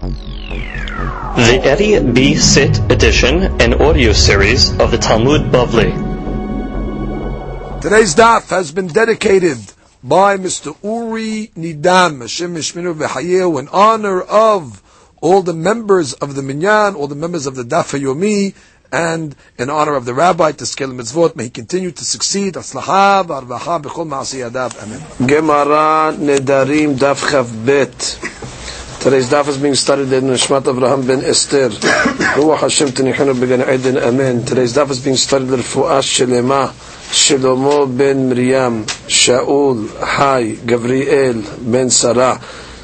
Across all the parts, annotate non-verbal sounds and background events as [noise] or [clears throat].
The Eddie B. Sit edition and audio series of the Talmud Bavli. Today's daf has been dedicated by Mr. Uri Nidam, Hashem Mishminu V'Hayehu, in honor of all the members of the Minyan, all the members of the Daf Yomi, and in honor of the Rabbi to scale mitzvot. May he continue to succeed. Aslaha v'arvacha b'chol ma'asiyadav. Amen. Gemara Nedarim Daf Chav Bet. Today's daf is being studied in Nishmat Abraham ben Esther. Ruach Hashem tenichenu began Eden. Amen. Today's daf is being studied in Fu'ash Shelema, Shlomo ben Miriam, Shaul, Hai, Gabriel ben Sarah,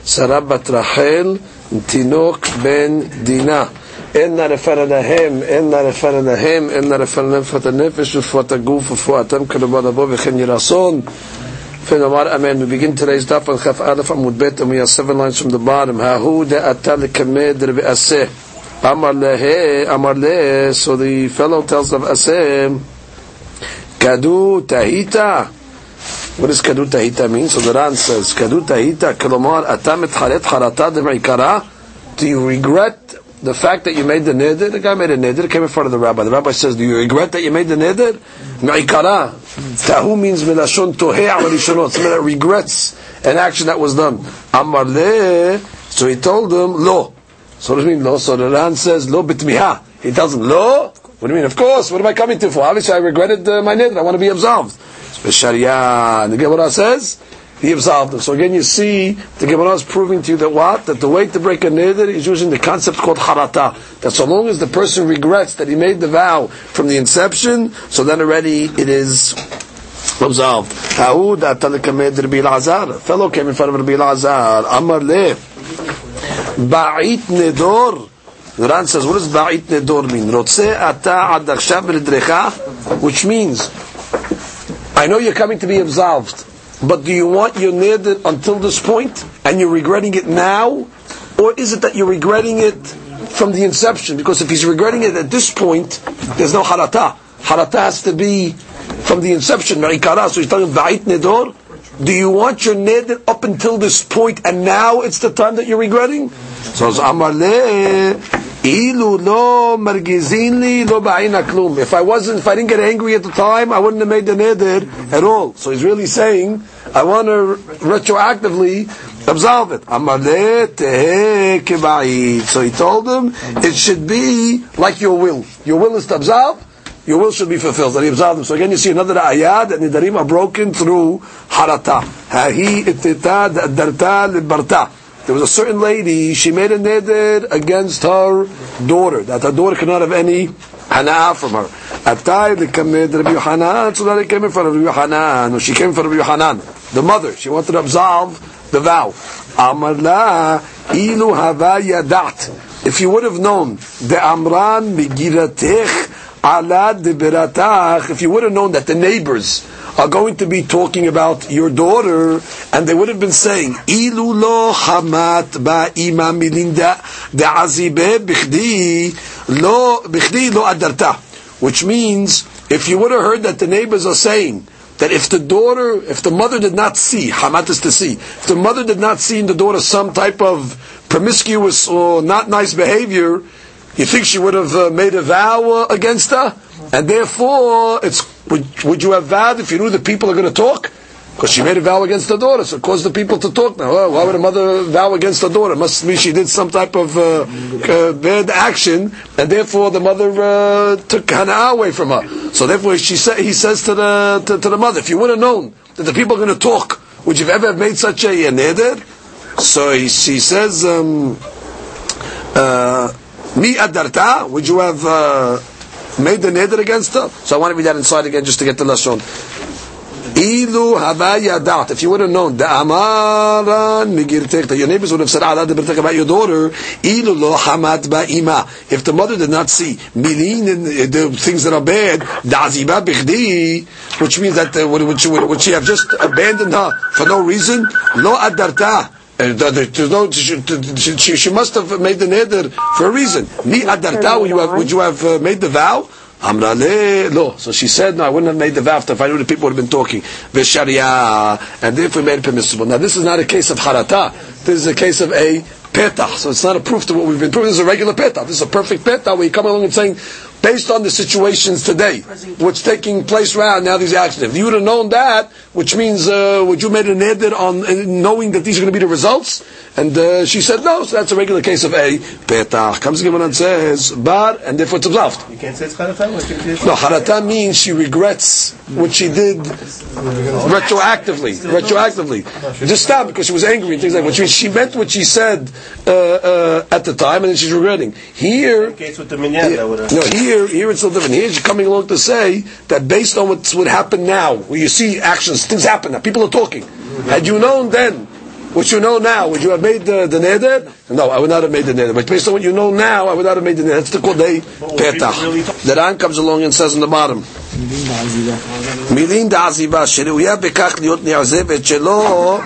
Sarah bat Rachel, Tinok ben Dinah. אין הרפר להם, אין הרפר להם, אין הרפר להם, פת הנפש ופת הגוף ופת אתם כלומר לבוא וכן ירסון Finamar Amen. We begin today's daf on Chaf Aleph Amud Bet, and we are seven lines from the bottom. Hahu de'atal kamed re'aseh. Amar lehe, amar lehe. So the fellow tells of Aseh, Kadu tahita. What does kadu tahita mean? So the Ran says, Kadu tahita, kalomar atam et haret harata de'mikara. Do you regret the fact that you made the neder, the guy made a neder, came in front of the rabbi. The rabbi says, "Do you regret that you made the neder?" Me'ikara. Tahu means milashon tohei amalishonot. Something that regrets an action that was done. Amar. So he told him, "Lo." So what does it mean, lo? So the Ran says, "Lo bitmiha." He tells him, "Lo." What do you mean? Of course. What am I coming to for? Obviously, I regretted uh, my neder. I want to be absolved. So Sharia. The Gemara says he absolved him. So again, you see the Gemara is proving to you that what that the way to break a neder is using the concept called harata. That so long as the person regrets that he made the vow from the inception, so then already it is absolved. Fellow came in front of Rabbi Lazar. Amar le ba'it nedor. The Ran says, what does ba'it nedor mean? Ata which means, I know you're coming to be absolved. But do you want your neder until this point, and you're regretting it now, or is it that you're regretting it from the inception? Because if he's regretting it at this point, there's no harata. Harata has to be from the inception. So he's telling va'it nedor. Do you want your neder up until this point, and now it's the time that you're regretting? So Amar Ilu If I wasn't, if I didn't get angry at the time, I wouldn't have made the neder at all. So he's really saying, I want to retroactively absolve it. So he told him, it should be like your will. Your will is to absolve, your will should be fulfilled. That he absolved him. So again, you see another ayat that nidarim are broken through harata. Hahi itita darta libarta. There was a certain lady, she made a neder against her daughter, that her daughter could not have any hana from her. Atai lekamed Rabbi Yohanan, so that it came in front of Rabbi Yohanan, or she came in front of Rabbi Yohanan, the mother. She wanted to absolve the vow. Amar la ilu. If you would have known the amran migiratech ala if you would have known that the neighbors are going to be talking about your daughter, and they would have been saying, "Ilu lo hamat ba ima milinda azibe bichdi lo bichdi lo adarta," which means if you would have heard that the neighbors are saying that if the daughter, if the mother did not see, hamat is to see, if the mother did not see in the daughter some type of promiscuous or not nice behavior, you think she would have uh, made a vow uh, against her? And therefore, it's would, would you have vowed if you knew the people are going to talk? Because she made a vow against her daughter, so it caused the people to talk now. why would a mother vow against her daughter? It must mean she did some type of uh, uh, bad action, and therefore the mother uh, took Hana away from her. So therefore, she sa- he says to the to, to, the mother, if you would have known that the people are going to talk, would you have made such a, neder? So he, he says, um, uh, "Mi adarta." Would you have? Made the neder against her. So I want to read that inside again just to get the lashon. Ilu hava If you would have known, the amaran migirtek, your neighbors would have said, Allah about your daughter. Ilu lo hamat ba'ima. If the mother did not see milin and the things that are bad, da'ziba bichdi, which means that uh, would, she, would she have just abandoned her for no reason? Lo adarta. And there's no, she, she, she, must have made the neder for a reason. Mi adarta, would you have, would you have uh, made the vow? Amrale, no. So she said, no, I wouldn't have made the vow if I knew the people would have been talking. Vesharia, and if we made it permissible. Now this is not a case of harata. This is a case of a petah. So it's not a proof to what we've been proving. This is a regular petah. This is a perfect petah where you come along and saying, based on the situations today, what's taking place right now, these actions. If you would have known that, which means, uh, would you made an edit on uh, knowing that these are going to be the results? And uh, she said no, so that's a regular case of a petah. Comes again and says, bar, and therefore it's absolved. You can't say it's charata. No, harata means she regrets what she did retroactively. Retroactively. Just stopped because she was angry and things like that. Which means she meant what she said uh, uh, at the time and then she's regretting. Here, Case with the minyan that no, here, here it's a little different. Here she's coming along to say that based on what's what happened now, where you see actions, things happen now, people are talking. Had you known then what you know now, would you have made the, the neder? No, I would not have made the neder. But based on what you know now, I would not have made the neder. That's the called a petach. The Ran comes along and says on the bottom, מילין דעזיבה שראויה בכך להיות נעזבת שלא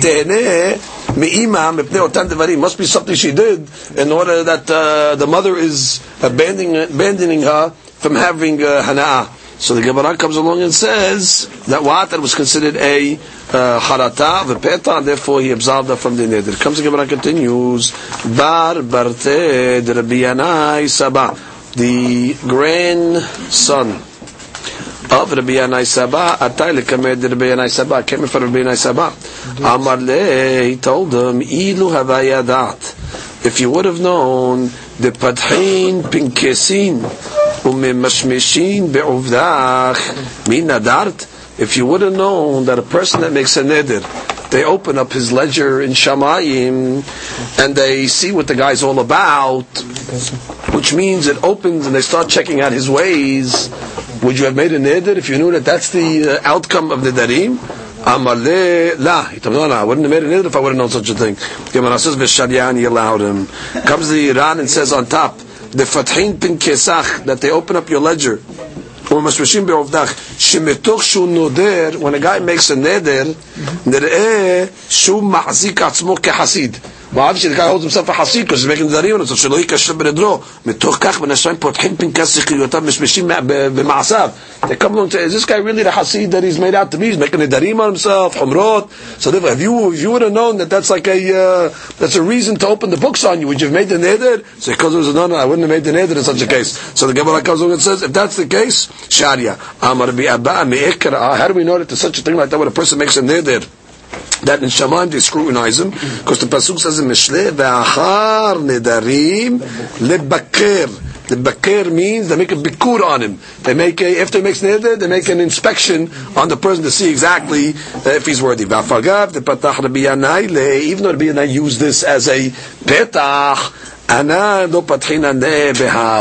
תהנה must be something she did in order that uh, the mother is abandoning, abandoning her from having uh, hana'ah. So the Gemara comes along and says that what that was considered a uh, harata v'peta, and therefore he absolved her from the neder. Comes the Gemara continues, bar barte Rabbi Yanai sabah, the grandson of Rabbi Yanai Saba, Atai lekameh Rabbi Yanai Saba, came in front of Rabbi Yanai Saba. Amar le, he told him, Ilu havayadat. If you would have known, the padhin pinkesin, umemashmishin be'uvdach, min nadart. If you would have known that a person that makes a neder, they open up his ledger in Shamayim and they see what the guy's all about, which means it opens and they start checking out his ways. Would you have made a neder if you knew that that's the uh, outcome of the darim? Amar le la. He told me, no, no, I wouldn't have made a neder if I would have known such a thing. Gemara says, allowed him. Comes the Ran and says on top, the fathin pin kesach that they open up your ledger. When a guy makes a neder atzmo kehasid obviously the guy holds himself a hasid because he's making zarim, so sheloi kashem benedro. Mitoch kach benashayim potchim pinkas sichriyotav mishmishim b'ma'asav. They come along to, is this guy really the hasid that he's made out to be? He's making the darim on himself, humrot. So if you, if you would have known that that's like a, uh, that's a reason to open the books on you, would you have made the neder? So because it was a no, no, I wouldn't have made the neder in such a case. So the Gemara comes along and says, if that's the case, sharia. Amar abba. How do we know that there's such a thing like that when a person makes a neder? That in Shaman they scrutinize him because the pasuk says in Mishle ve'achar nedarim lebaker. The bakir means they make a bikur on him. They make a after he makes neder, they make an inspection on the person to see exactly uh, if he's worthy. V'afagav the patach Rabbi Yanai. Even though Rabbi Yanai used this as a petach.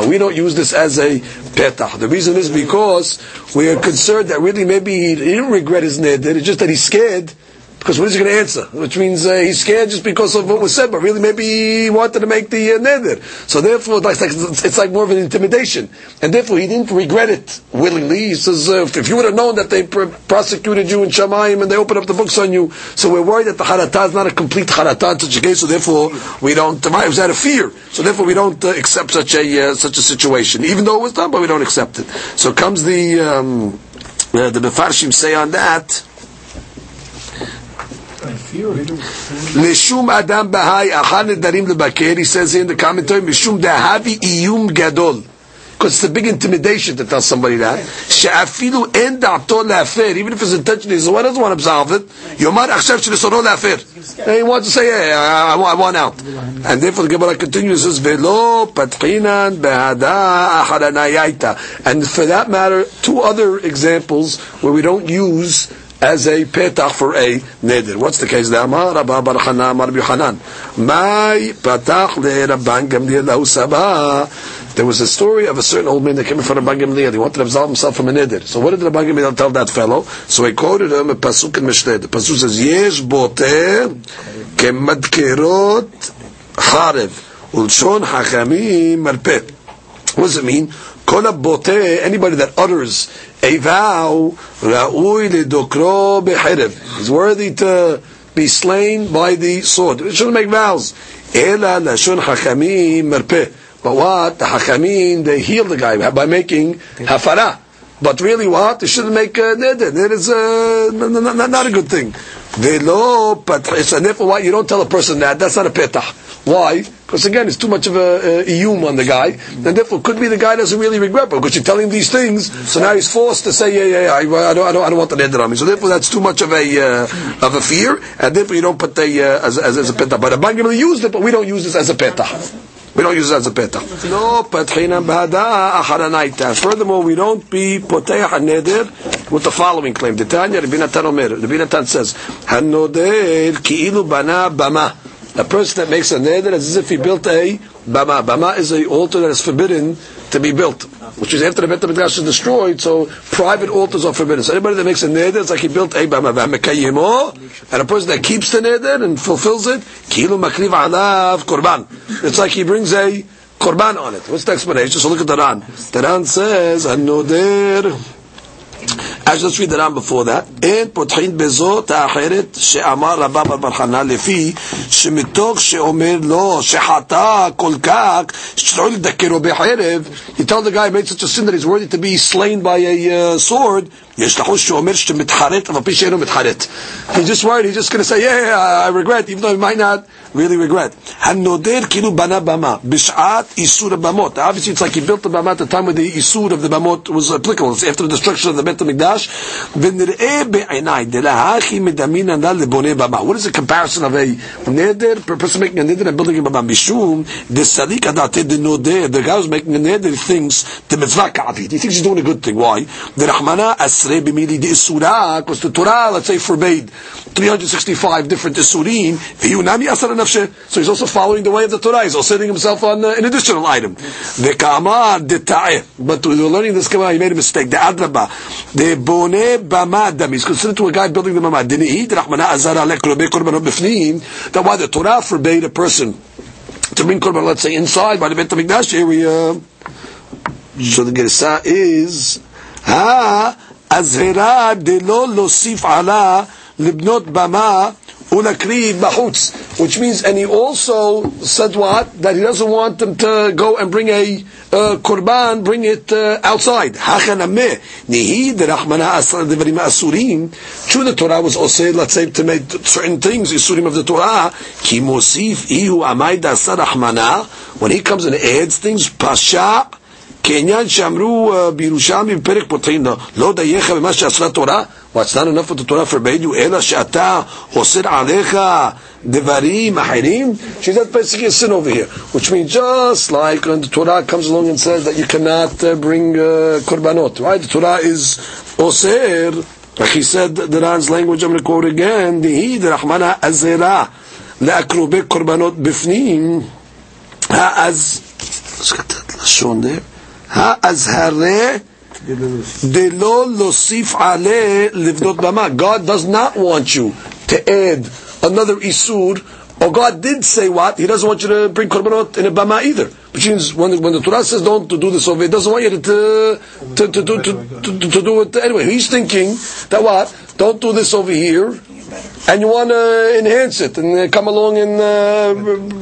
We don't use this as a petach. The reason is because we are concerned that really maybe he didn't regret his neder. It's just that he's scared because what is he going to answer? Which means uh, he's scared just because of what was said, but really maybe he wanted to make the uh, neder. So therefore, it's like, it's like more of an intimidation. And therefore, he didn't regret it willingly. He says, uh, if, you would have known that they pr- prosecuted you in Shamayim and they opened up the books on you, so we're worried that the harata is not a complete harata in such a case, so therefore we don't, it was out of fear. So therefore we don't uh, accept such a, uh, such a situation. Even though it was done, but we don't accept it. So comes the, um, uh, the Mefarshim say on that, Lishum Adam Bahai Achan Nedarim Lebakir. He says here in the commentary, Mishum Dehavi Iyum Gadol. Because it's a big intimidation to tell somebody that. She'afilu en da'ato le'afer. Even if his intention is, well, I don't want to absolve it. Yomar achshav she'nisoro le'afer. He wants to say, hey, I, I, I want out. And therefore the Gemara continues, says, velo patchinan behada acharanayaita. And for that matter, two other examples where we don't use as a petach for a neder. What's the case? Amar Rabba Bar Amar Yohanan. My petach le Rabban Gamliel. There was a story of a certain old man that came in front of Rabban Gamliel. He wanted to absolve himself from a neder. So what did Rabban Gamliel tell that fellow? So he quoted him a pasuk in Mishleh. The pasuk says, "Yesh boter kemadkerot charev ulshon hachamim marpet." What does it mean? Kol anybody that utters a vow, ra'ui lidokro be'cherev, is worthy to be slain by the sword. It shouldn't make vows. Ela lashon hachamim merpeh. But what? The hachamim, they heal the guy by making hafara. But really what? They shouldn't make uh, neder. That is uh, not, not, not a good thing. Velo patach. So therefore, why you don't tell a person that? That's not a petach. Why? Because again, it's too much of a, iyum on the guy, and therefore could be the guy doesn't really regret, but because you're telling these things, so now he's forced to say, yeah, yeah, yeah I, I, don't, I don't, I don't want the neder on me. So therefore, that's too much of a uh, of a fear, and therefore you don't put the uh, as, as, as a petah. But Rabban Gamliel used it, but we don't use this as a petah. We don't use it as a petah. No patchina b'hada acharanaita. Furthermore, we don't be poteh neder with the following claim. The Tanya Rabbi Natan Omer. Rabbi Natan says, "Hanoder ki'ilu bana bama." A person that makes a neder as if he built a bama. Bama is an altar that is forbidden to be built, which is after the Bet HaMikdash is destroyed, so private altars are forbidden. So anybody that makes a neder, it's like he built a bama. And a person that keeps the neder and fulfills it, kilu makriv alav korban. It's like he brings a korban on it. What's the explanation? So look at the Ran. The Ran says, "Hanoder." Actually, let's read the Ran before that. אין פותחין בזאת האחרת שאמר רבא בר בר חנא לפי שמתוך שאומר לו שחטא כל כך שלא לדקרו בחרב he told the guy made such a sin that he's worthy to be slain by a uh, sword יש לחוש שאומר שמתחרט אף על פי שאינו מתחרט he's just worried he's just going to say yeah, yeah I regret even though he might not really regret. הנודר כאילו בנה במה בשעת איסור הבמות obviously it's like he built the bama at the time when the איסור of the במות was applicable. It's after the destruction of the בית המקדש what is the comparison of a neder, a person making a neder and building a bama Mishum, the salik adate the noder, the guy who's making a neder thinks the mitzvah ka'avit. He thinks he's doing a good thing. Why? The Rachmana asre b'mili the isura, because the Torah, let's say, forbade 365 different isurim, v'yunami asar nafshe. So he's also following the way of the Torah. He's also setting himself on uh, an additional item. The kamar de. But we're learning this kamar, he made a mistake. The adraba, the Bone Bamad is considered to a guy building the Mamad. Didn't he? That why the Torah forbade a person to bring korban, let's say, inside by the Beit Hamikdash area. So the Gersa is Ha azera de lo losif ala libnot bama ולהקריב בחוץ. Which means, and he also said what? That he doesn't want them to go and bring a uh, korban, bring it uh, outside. Hachanameh. Nihi derachmana asra devarim asurim. True, the Torah was also, let's say, to make certain things, isurim of the Torah. Ki mosif ihu amay dasar rahmana. When he comes and adds things, pasha, כעניין שאמרו בירושלמי בפרק פותחים לו, לא דייך במה שעשתה תורה, What's not enough what the Torah forbade you. Ela she'ata osir alecha devarim ahirim. She's not basically a sin over here. Which means just like when the Torah comes along and says that you cannot uh, bring uh, korbanot. Right? The Torah is osir. Like he said, the Ran's language, I'm going to quote again. Dihi derachmana azera le'akrube korbanot bifnim. Ha'az... Let's get that lashon there. Ha'azhareh Bama. God does not want you to add another isur. Or God did say what? He doesn't want you to bring korbanot in a bama either. Which means when the, when the Torah says don't to do this over, He doesn't want you to to, to, to, to, to, to, to, do it anyway. He's thinking that what? Don't do this over here and you want to enhance it and uh, come along and uh,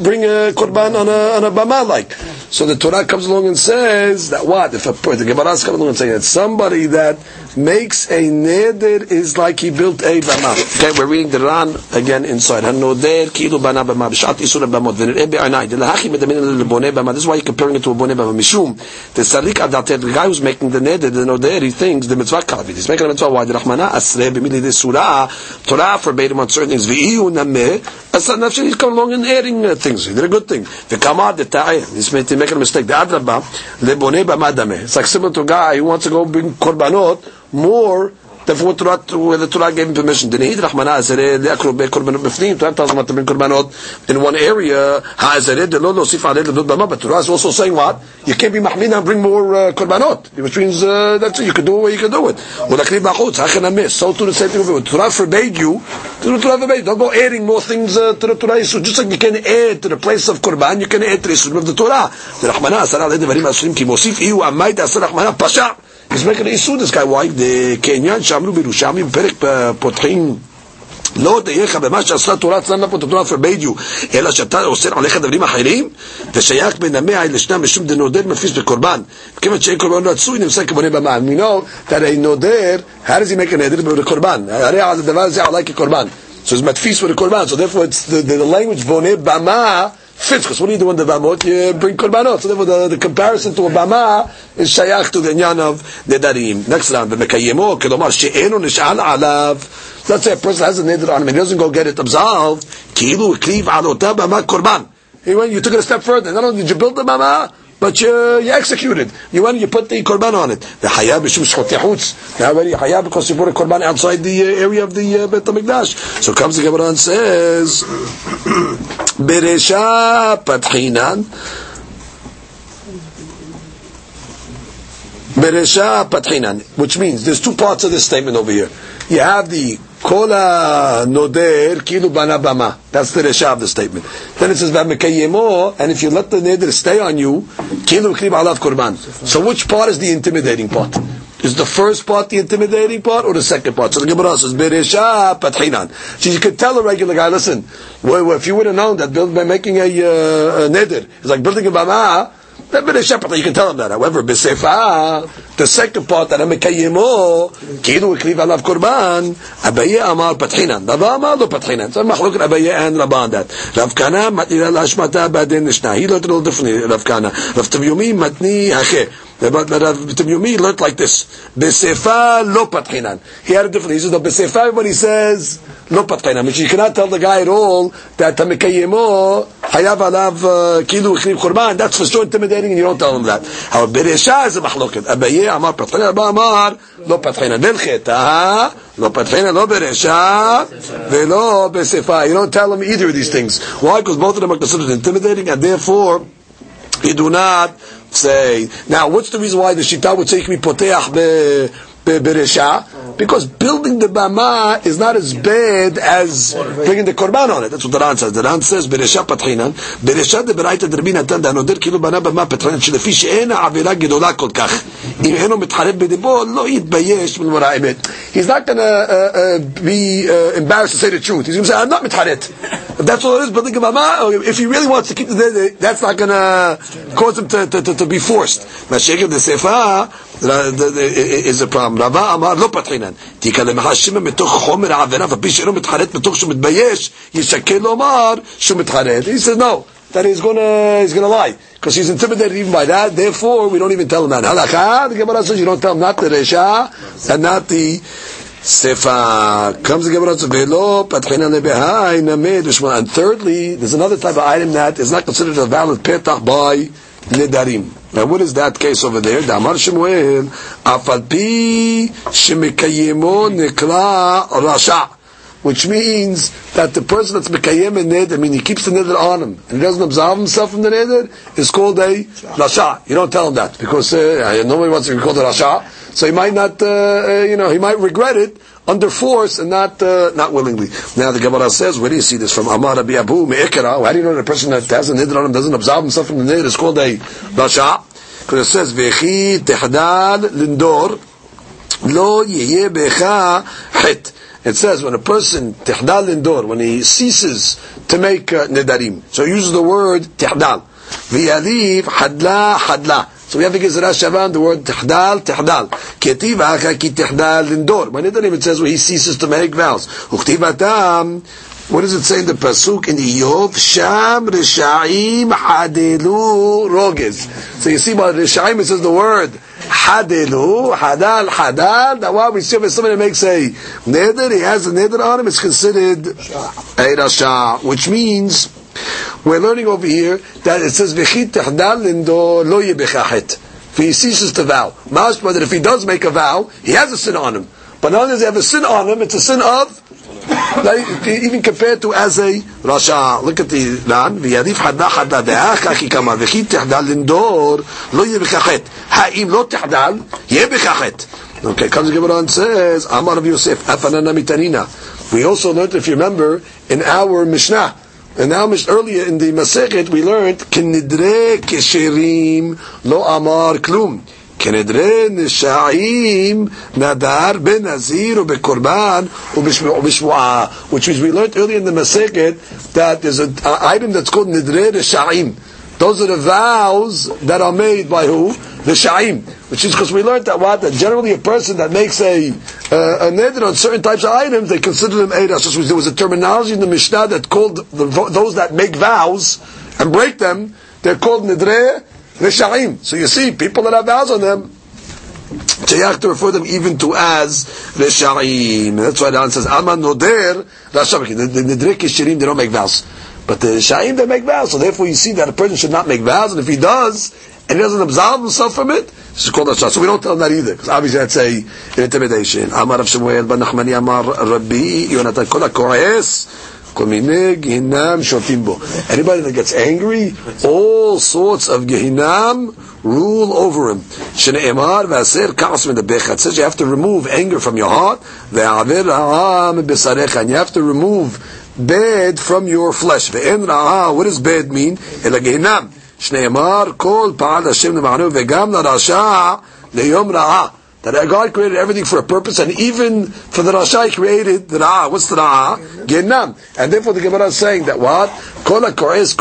bring a korban on a, on a bama like. So the Torah comes along and says that what? If a, the Gemara comes along and saying that somebody that makes a neder is like he built a bama. Okay, we're reading the Ran again inside. Hanoder kilu bana bama b'shat isur bamot v'nir'eh be'anai. Delahachi medamin leboneh bama. This is why you're comparing it to a boneh bama. Mishum. The sarik adater, the guy who's making the neder, the noder, he thinks the mitzvah kavit. He's making a mitzvah. Why? The Rahmana asre b'mili de surah. Torah forbade him on certain things. V'iyu nameh. Asad nafshe, he's coming along and adding uh, things. He did a good thing. V'kamad the ta'eh. He's making a mistake. The adraba, leboneh bama dameh. It's like similar to a guy who wants to go bring korbanot more than what Torah, where the Torah gave him permission. Didn't he? Le'akro be'korbanot b'fnim. Torah tells him what to bring korbanot in one area. Ha'azareh, de lo sif aleh bama. But Torah is also saying what? You can't be mahmina and bring more uh, korbanot. Which means, uh, that's it. You can do it you can do it. Ulakri b'achutz, ha'chen miss. So to the same thing Torah forbade you, Torah forbade. Don't go adding more things uh, to the Torah. So just like you can add to the place of korban, you can add to the Yisud of the Torah. Ki mosif Rahmana pasha. He's making an issue, this guy. Why? The Kenyan Shamru Birushami, בפרק פותחים לא דייך במה שעשה תורה סנדה פה תורה פרבדיו, אלא שאתה אוסר עליך דברים אחרים, ושייך בין המאה אל לשנם משום דנודר מפיס בקורבן. כיוון שאין קורבן רצוי, נמצא כבונה במען. מינו, תראה נודר, זה מקר נדר בקורבן. הרי הדבר הזה עלי כקורבן. זאת אומרת, מדפיס בקורבן. זאת אומרת, the, language בונה במה fits. What do you do the bamot? You bring korbanot. So therefore, the, the comparison to a bama is shayach to the inyan of nedarim. Next round, v'mekayemo kelomar she'enu nish'al alav. Let's say a person has a neder on him and he doesn't go get it absolved. Kilu kliv alota bama korban. He went, you took it a step further. Not only did you build the bama, but you, you executed. You went, you put the korban on it. The hayab b'shum shchotei chutz. Now already hayab because you put a korban outside the uh, area of the uh, Bet HaMikdash. So comes the Gemara and says, [coughs] Beresha patchinan. Beresha patchinan, which means there's two parts of this statement over here. You have the kola noder kilu bana bama. That's the resha of the statement. Then it says v'mekayemo, and if you let the neder stay on you, kilu klib alav korban. So which part is the intimidating part? Is the first part the intimidating part or the second part? So the Gemara says, Beresha patchinan. So you could tell a regular guy, listen, if you would have known that by making a, uh, a neder is like building a bama, then b'neshepata, you can tell him that. However, b'sefa, the second part that I'm mekayimo, kidu ekriv alav korban, Abaye amar patchinan. Rava amar lo patchinan. So I'm machlok Abaye and Rabban that. Rav Kana matira lashmata b'adin nishna. He learned a little differently, Rav Kana. Rav Tabyomi matni hakeh. But Rav Tabyomi learned like this. B'sefa lo patchinan. He had a different, he says, b'sefa, he says, patchinan, which you cannot tell the guy at all that tamikayemo oh, hayav alav uh, kilu ikriv korban. That's for sure intimidating, and you don't tell him that. Beresha is a machloket. Abaye amar patchinan, Abba amar lo patchinan. Nelcheta lo patchinan lo beresha velo besefa. You don't tell him either of these things. Why? Because both of them are considered intimidating, and therefore you do not say. Now, what's the reason why the Shita would say me poteach beresha? Because building the bama is not as bad as bringing the korban on it. That's what the Ran says. The Ran says beresha patchinan, beresha de beraita derbi natan da noder כאילו בנה במה פטרן שלפי שאין העבירה גדולה כל כך אם אינו מתחרט בדיבו לא יתבייש מלמורה האמת he's not going to uh, uh, be uh, embarrassed to say the truth he's going to say I'm not מתחרט if that's all it is building a bama if he really wants to keep the day that's not going to cause him to, to, to, to be forced מהשקר דספה is a problem רבה אמר לא פתחינן תיקה למחשימה מתוך חומר העבירה ופי שאינו מתחרט מתוך שהוא מתבייש ישקר לומר שהוא מתחרט he says no that he's gonna he's gonna lie because he's intimidated even by that. Therefore, we don't even tell him that. Halakha, the Gemara says you don't tell him not the resha and not the sefa. Comes the Gemara says velo patchina lebehai named v'shma. And thirdly, there's another type of item that is not considered a valid petach by nedarim. Now, what is that case over there? Which means that the person that's mekayem a neder, I mean, he keeps the neder on him and he doesn't absolve himself from the neder, is called a rasha. You don't tell him that because uh, nobody wants to be called a rasha, so he might not, uh, uh, you know, he might regret it under force and not uh, not willingly. Now the Gemara says, where do you see this from? Amar Rabbi Abu Me'ikra. How do you know that a person that has a neder on him doesn't absolve himself from the neder is called a rasha? Because it says, Vechi tehdal lindor lo yeh becha het. It says when a person tihdal lindor when he ceases to make uh, nedarim, so he uses the word tihdal. V'yaliv hadla hadla. So we have to get Shavan the word tihdal tihdal. Ketiv acha ki tihdal lindor. When nedarim it says when he ceases to make vows. Uchtivatam. What does it say in the pasuk in Yov Sham reshaim hadelu roges. So you see by reshaim it says the word hadelu, hadal, hadal. Now why we see if somebody makes a neder, he has a neder on him, it's considered a rasha, which means we're learning over here that it says v'chit tahdal lindo lo yebechachet. If he ceases to vow, mashma that if he does make a vow, he has a sin on him. But not only does he have a sin on him, it's a sin of even compared to as a rasha. Look at the Ran. V'yadif hadda hadda ve'acha ki kama v'chi tehdal lindor lo yeh b'chachet. Ha'im lo tehdal yeh b'chachet. Okay, comes the Gemara and says, Amar of Yosef, afanana mitanina. We also learned, if you remember, in our Mishnah, and now earlier in the Masechet, we learned, kinidre kesherim lo amar klum. כנדרי נשעים נדר בנזיר ובקורבן ובשבועה which means we learned earlier in the Masechet that there's an item that's called נדרי נשעים those are the vows that are made by who? V'sha'im, which is because we learned that what that generally a person that makes a uh, a neder on certain types of items they consider them eidas. So there was a terminology in the Mishnah that called the, those that make vows and break them. They're called nidre v'sha'im. So you see, people that have vows on them. Have to refer them even to as Resha'im. That's why the answer says, Aman Noder, Rasham. The, the, the Kishirim, they don't make vows. But the Sha'im, they make vows. So therefore you see that a person should not make vows, and if he does, and he doesn't absolve himself from it, is called a So we don't tell him that either, because obviously that's a an intimidation. Amar Rav Shemuel, Ben Nachmani Amar Rabbi, Yonatan Kol HaKo'es, Anybody that gets angry, all sorts of Gehinam rule over him. It says you have to remove anger from your heart. And you have to remove bad from your flesh. What does bad mean? Shne'emar kol pa'al Hashem nema'anu ve'gam na'rasha le'yom ra'ah that God created everything for a purpose, and even for the Rasha, He created the Ra'ah. What's the Ra'ah? Genam. And therefore the Gemara is saying that what? Because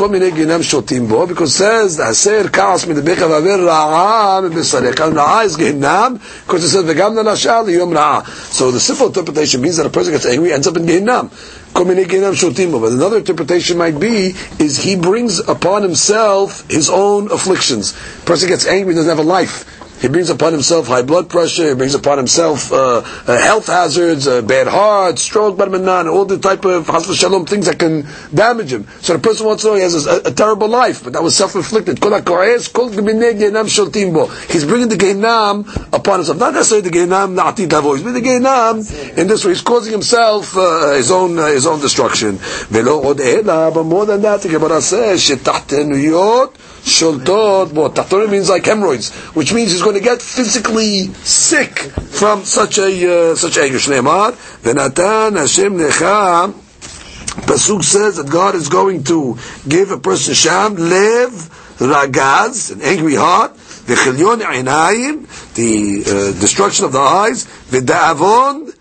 it says, Haser ka'as min debecha v'aver b'sarecha. And Ra'ah is Genam, because it says, V'gam na Rasha liyom Ra'ah. So the simple interpretation means that a person gets angry, ends up in Genam. But another interpretation might be is he brings upon himself his own afflictions. person gets angry, doesn't have a life. He brings upon himself high blood pressure. He brings upon himself uh, uh, health hazards, uh, bad heart, stroke, barmanan, all the type of shalom things that can damage him. So the person wants to know he has a, a terrible life, but that was self-inflicted. He's bringing the gehinam upon himself, not necessarily the gehinam na'ati tavo. He's bringing the gehinam in this way. He's causing himself uh, his own uh, his own destruction. But more than that, the Gemara says, Sholtot bo. Tahtona means like hemorrhoids, which means he's going to get physically sick from such a uh, such anger. Shneimar v'natan Hashem necha. Pasuk says that God is going to give a person sham lev ragaz, an angry heart, v'chilyon einayim, the uh, destruction of the eyes, v'da'avon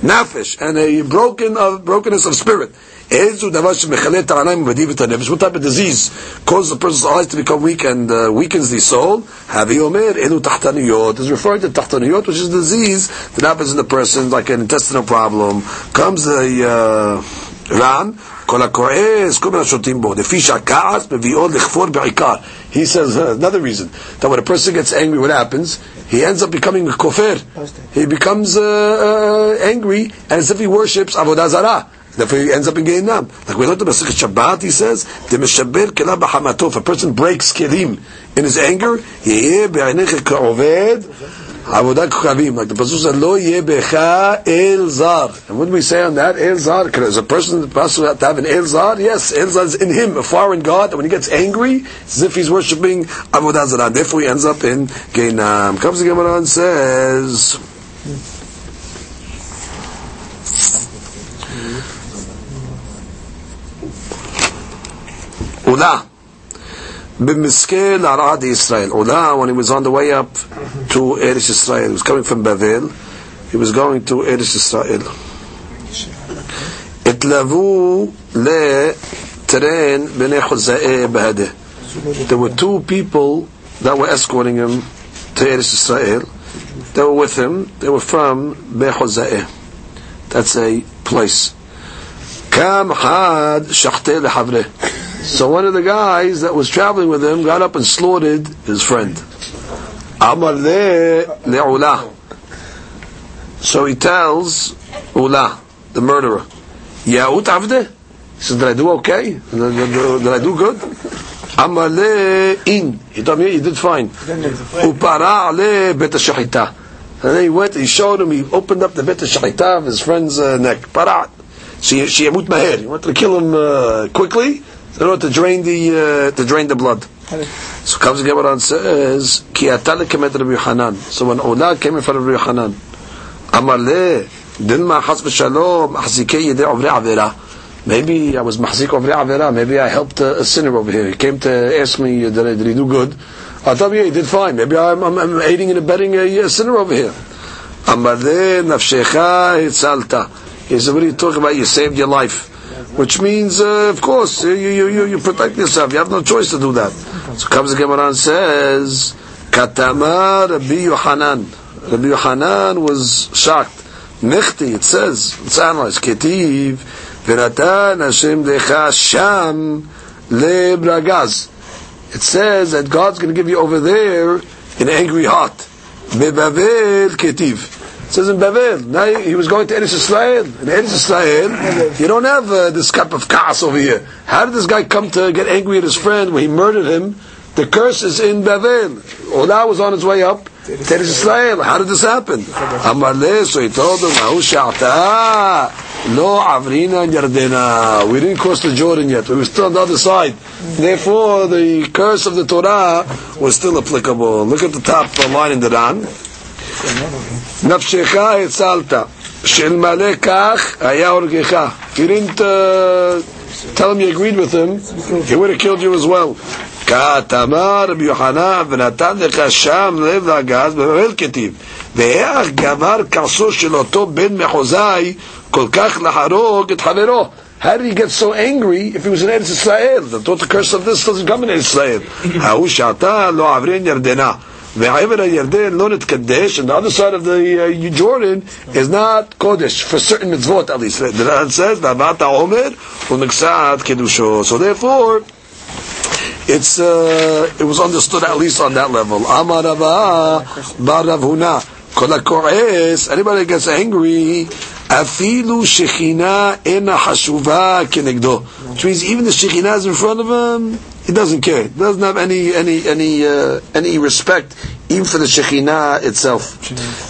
nafesh, and a broken of brokenness of spirit. What type of disease causes a person's eyes to become weak and uh, weakens the soul? Havi Omer, Elu Tahtaniyot is referring to Tahtaniyot, which is a disease that happens in the person, like an intestinal problem. Comes a uh, ran, כל הכועס, כל מיני שותים בו. לפי שהכעס מביאו לכפור בעיקר. He says uh, another reason, that when a person gets angry, what happens? He ends up becoming a kofir. He becomes uh, uh, angry, and as if he worships Avodah Zarah. Therefore, he ends up in Gehinam. Like we learned in Masechet Shabbat, he says, "The meshaber kelah b'hamato." If a person breaks kelim in his anger, yeh be'anecha ka'oved avodah kavim. Like the pasuk said, "Lo yeh becha el zar." And what do we say on that? El zar. Is a person possible to have an el zar? Yes, el zar is in him, a foreign god. And when he gets angry, it's as if he's worshiping avodah zarah. Therefore, he ends up in Gehinam. Comes the Gemara and says. Ula. Bimiskil Arad Israel. Ula, when he was on the way up to Eretz Israel, he was coming from Bavel, he was going to Eretz Israel. Itlavu le Teren bnei There were two people that were escorting him to Eretz Israel. They were with him. They were from Bechoza'eh. That's a place. Kam had shachte lehavre. So one of the guys that was traveling with him got up and slaughtered his friend. So he tells Ula, the murderer, avde? He says, did I do okay? Did, I do good? Amar. He told me he did fine. And then he went, he showed him, he opened up the bet shachita of his friend's uh, neck. She, she yamut. He wanted to kill him uh, quickly in order to drain the uh, to drain the blood. So comes the Gemara and says, "Ki atale kemet Rabbi Yochanan." So when Ula came in front of Rabbi Yochanan, Amar din ma chas v'shalom achzikei yedei avera. Maybe I was mahzik ovri avera. Maybe I helped a, a, sinner over here. He came to ask me, did, I, did he do good? I thought, yeah, he did fine. Maybe I'm, I'm, I'm aiding and abetting a, a sinner over here. Amar le nafshecha hitzalta. He said, what are you talking about? You saved your life which means, uh, of course, you, you, you, protect yourself. You have no choice to do that. So comes the Gemara and says, Katama Rabbi Yohanan. Rabbi Yohanan was shocked. Nechti, it says, let's analyze. Ketiv, V'natan Hashem Decha Sham Lebragaz. It says that God's going to give you over there an angry heart. Bebavel Ketiv. Says in Bavel, now he was going to Eretz Israel. In Eretz Israel, you don't have uh, this cup of chaos over here. How did this guy come to get angry at his friend when he murdered him? The curse is in Bevel. Ula was on his way up to Eretz Israel. How did this happen? So he told him, "Ahu sha'ata, lo avrina yardena." We didn't cross the Jordan yet. We were still on the other side. Therefore, the curse of the Torah was still applicable. Look at the top line in the Ran. נפשך הצלת, שאלמלא כך היה הורגך. If you didn't uh, tell him you agreed with him, he would have killed you as well. כתמר רבי יוחנן ונתן לך שם לב לגז בבבל כתיב ואיך גמר כעסו של אותו בן מחוזאי כל כך להרוג את חברו How did he get so angry if he was in Eretz Israel? I thought the curse of this doesn't come in Eretz Israel. ההוא שעתה לא עברין ירדנה. Yarden, not at and the other side of the uh, Jordan is not Kodesh for certain mitzvot at least. The Ran says, Omer. So therefore, it's uh, it was understood at least on that level. Amar Bar Huna, Anybody gets angry. Afilu Shekhinah ena hashuva kenegdo. Which means even the Shekhinah is in front of him, he doesn't care. He doesn't have any any any uh, any respect even for the shechina itself.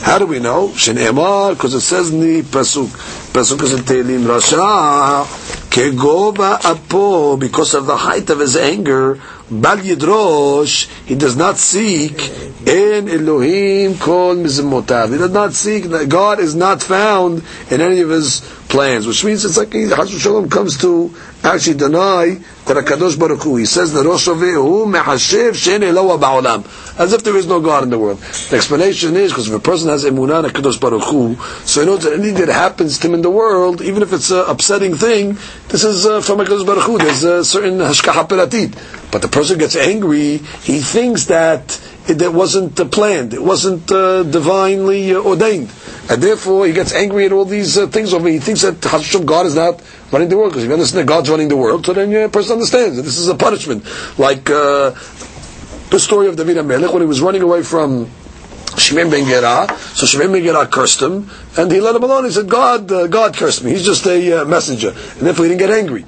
How do we know? Shenemar, because it says in the pasuk. Pasuk is in Tehillim, Rasha kegova apo, because of the height of his anger, bal yidrosh, he does not seek in Elohim kol mizmotav. He does not seek, God is not found in any of his plans, which means it's like Hashem Shalom comes to actually deny that HaKadosh Baruch Hu, he says, the Rosh Hu mehashev she'en Eloah ba'olam, as if there is no God in the world. The explanation is, because if a person has emunah HaKadosh Baruch Hu, so he knows that anything that happens to him in the world, even if it's an upsetting thing, this is uh, from HaKadosh Baruch Hu, there's a certain hashkaha peratit. But the person gets angry, he thinks that that wasn't uh, planned, it wasn't uh, divinely uh, ordained. And therefore, he gets angry at all these things over. He thinks that Hashem God is not running the world because if you understand that God's running the world, so then your person understands that this is a punishment. Like the story of David Amelech when he was running away from Shimon ben Gera. So Shimon ben Gera cursed him, and he let him alone. He said, "God, uh, God cursed me. He's just a uh, messenger." And therefore, he didn't get angry.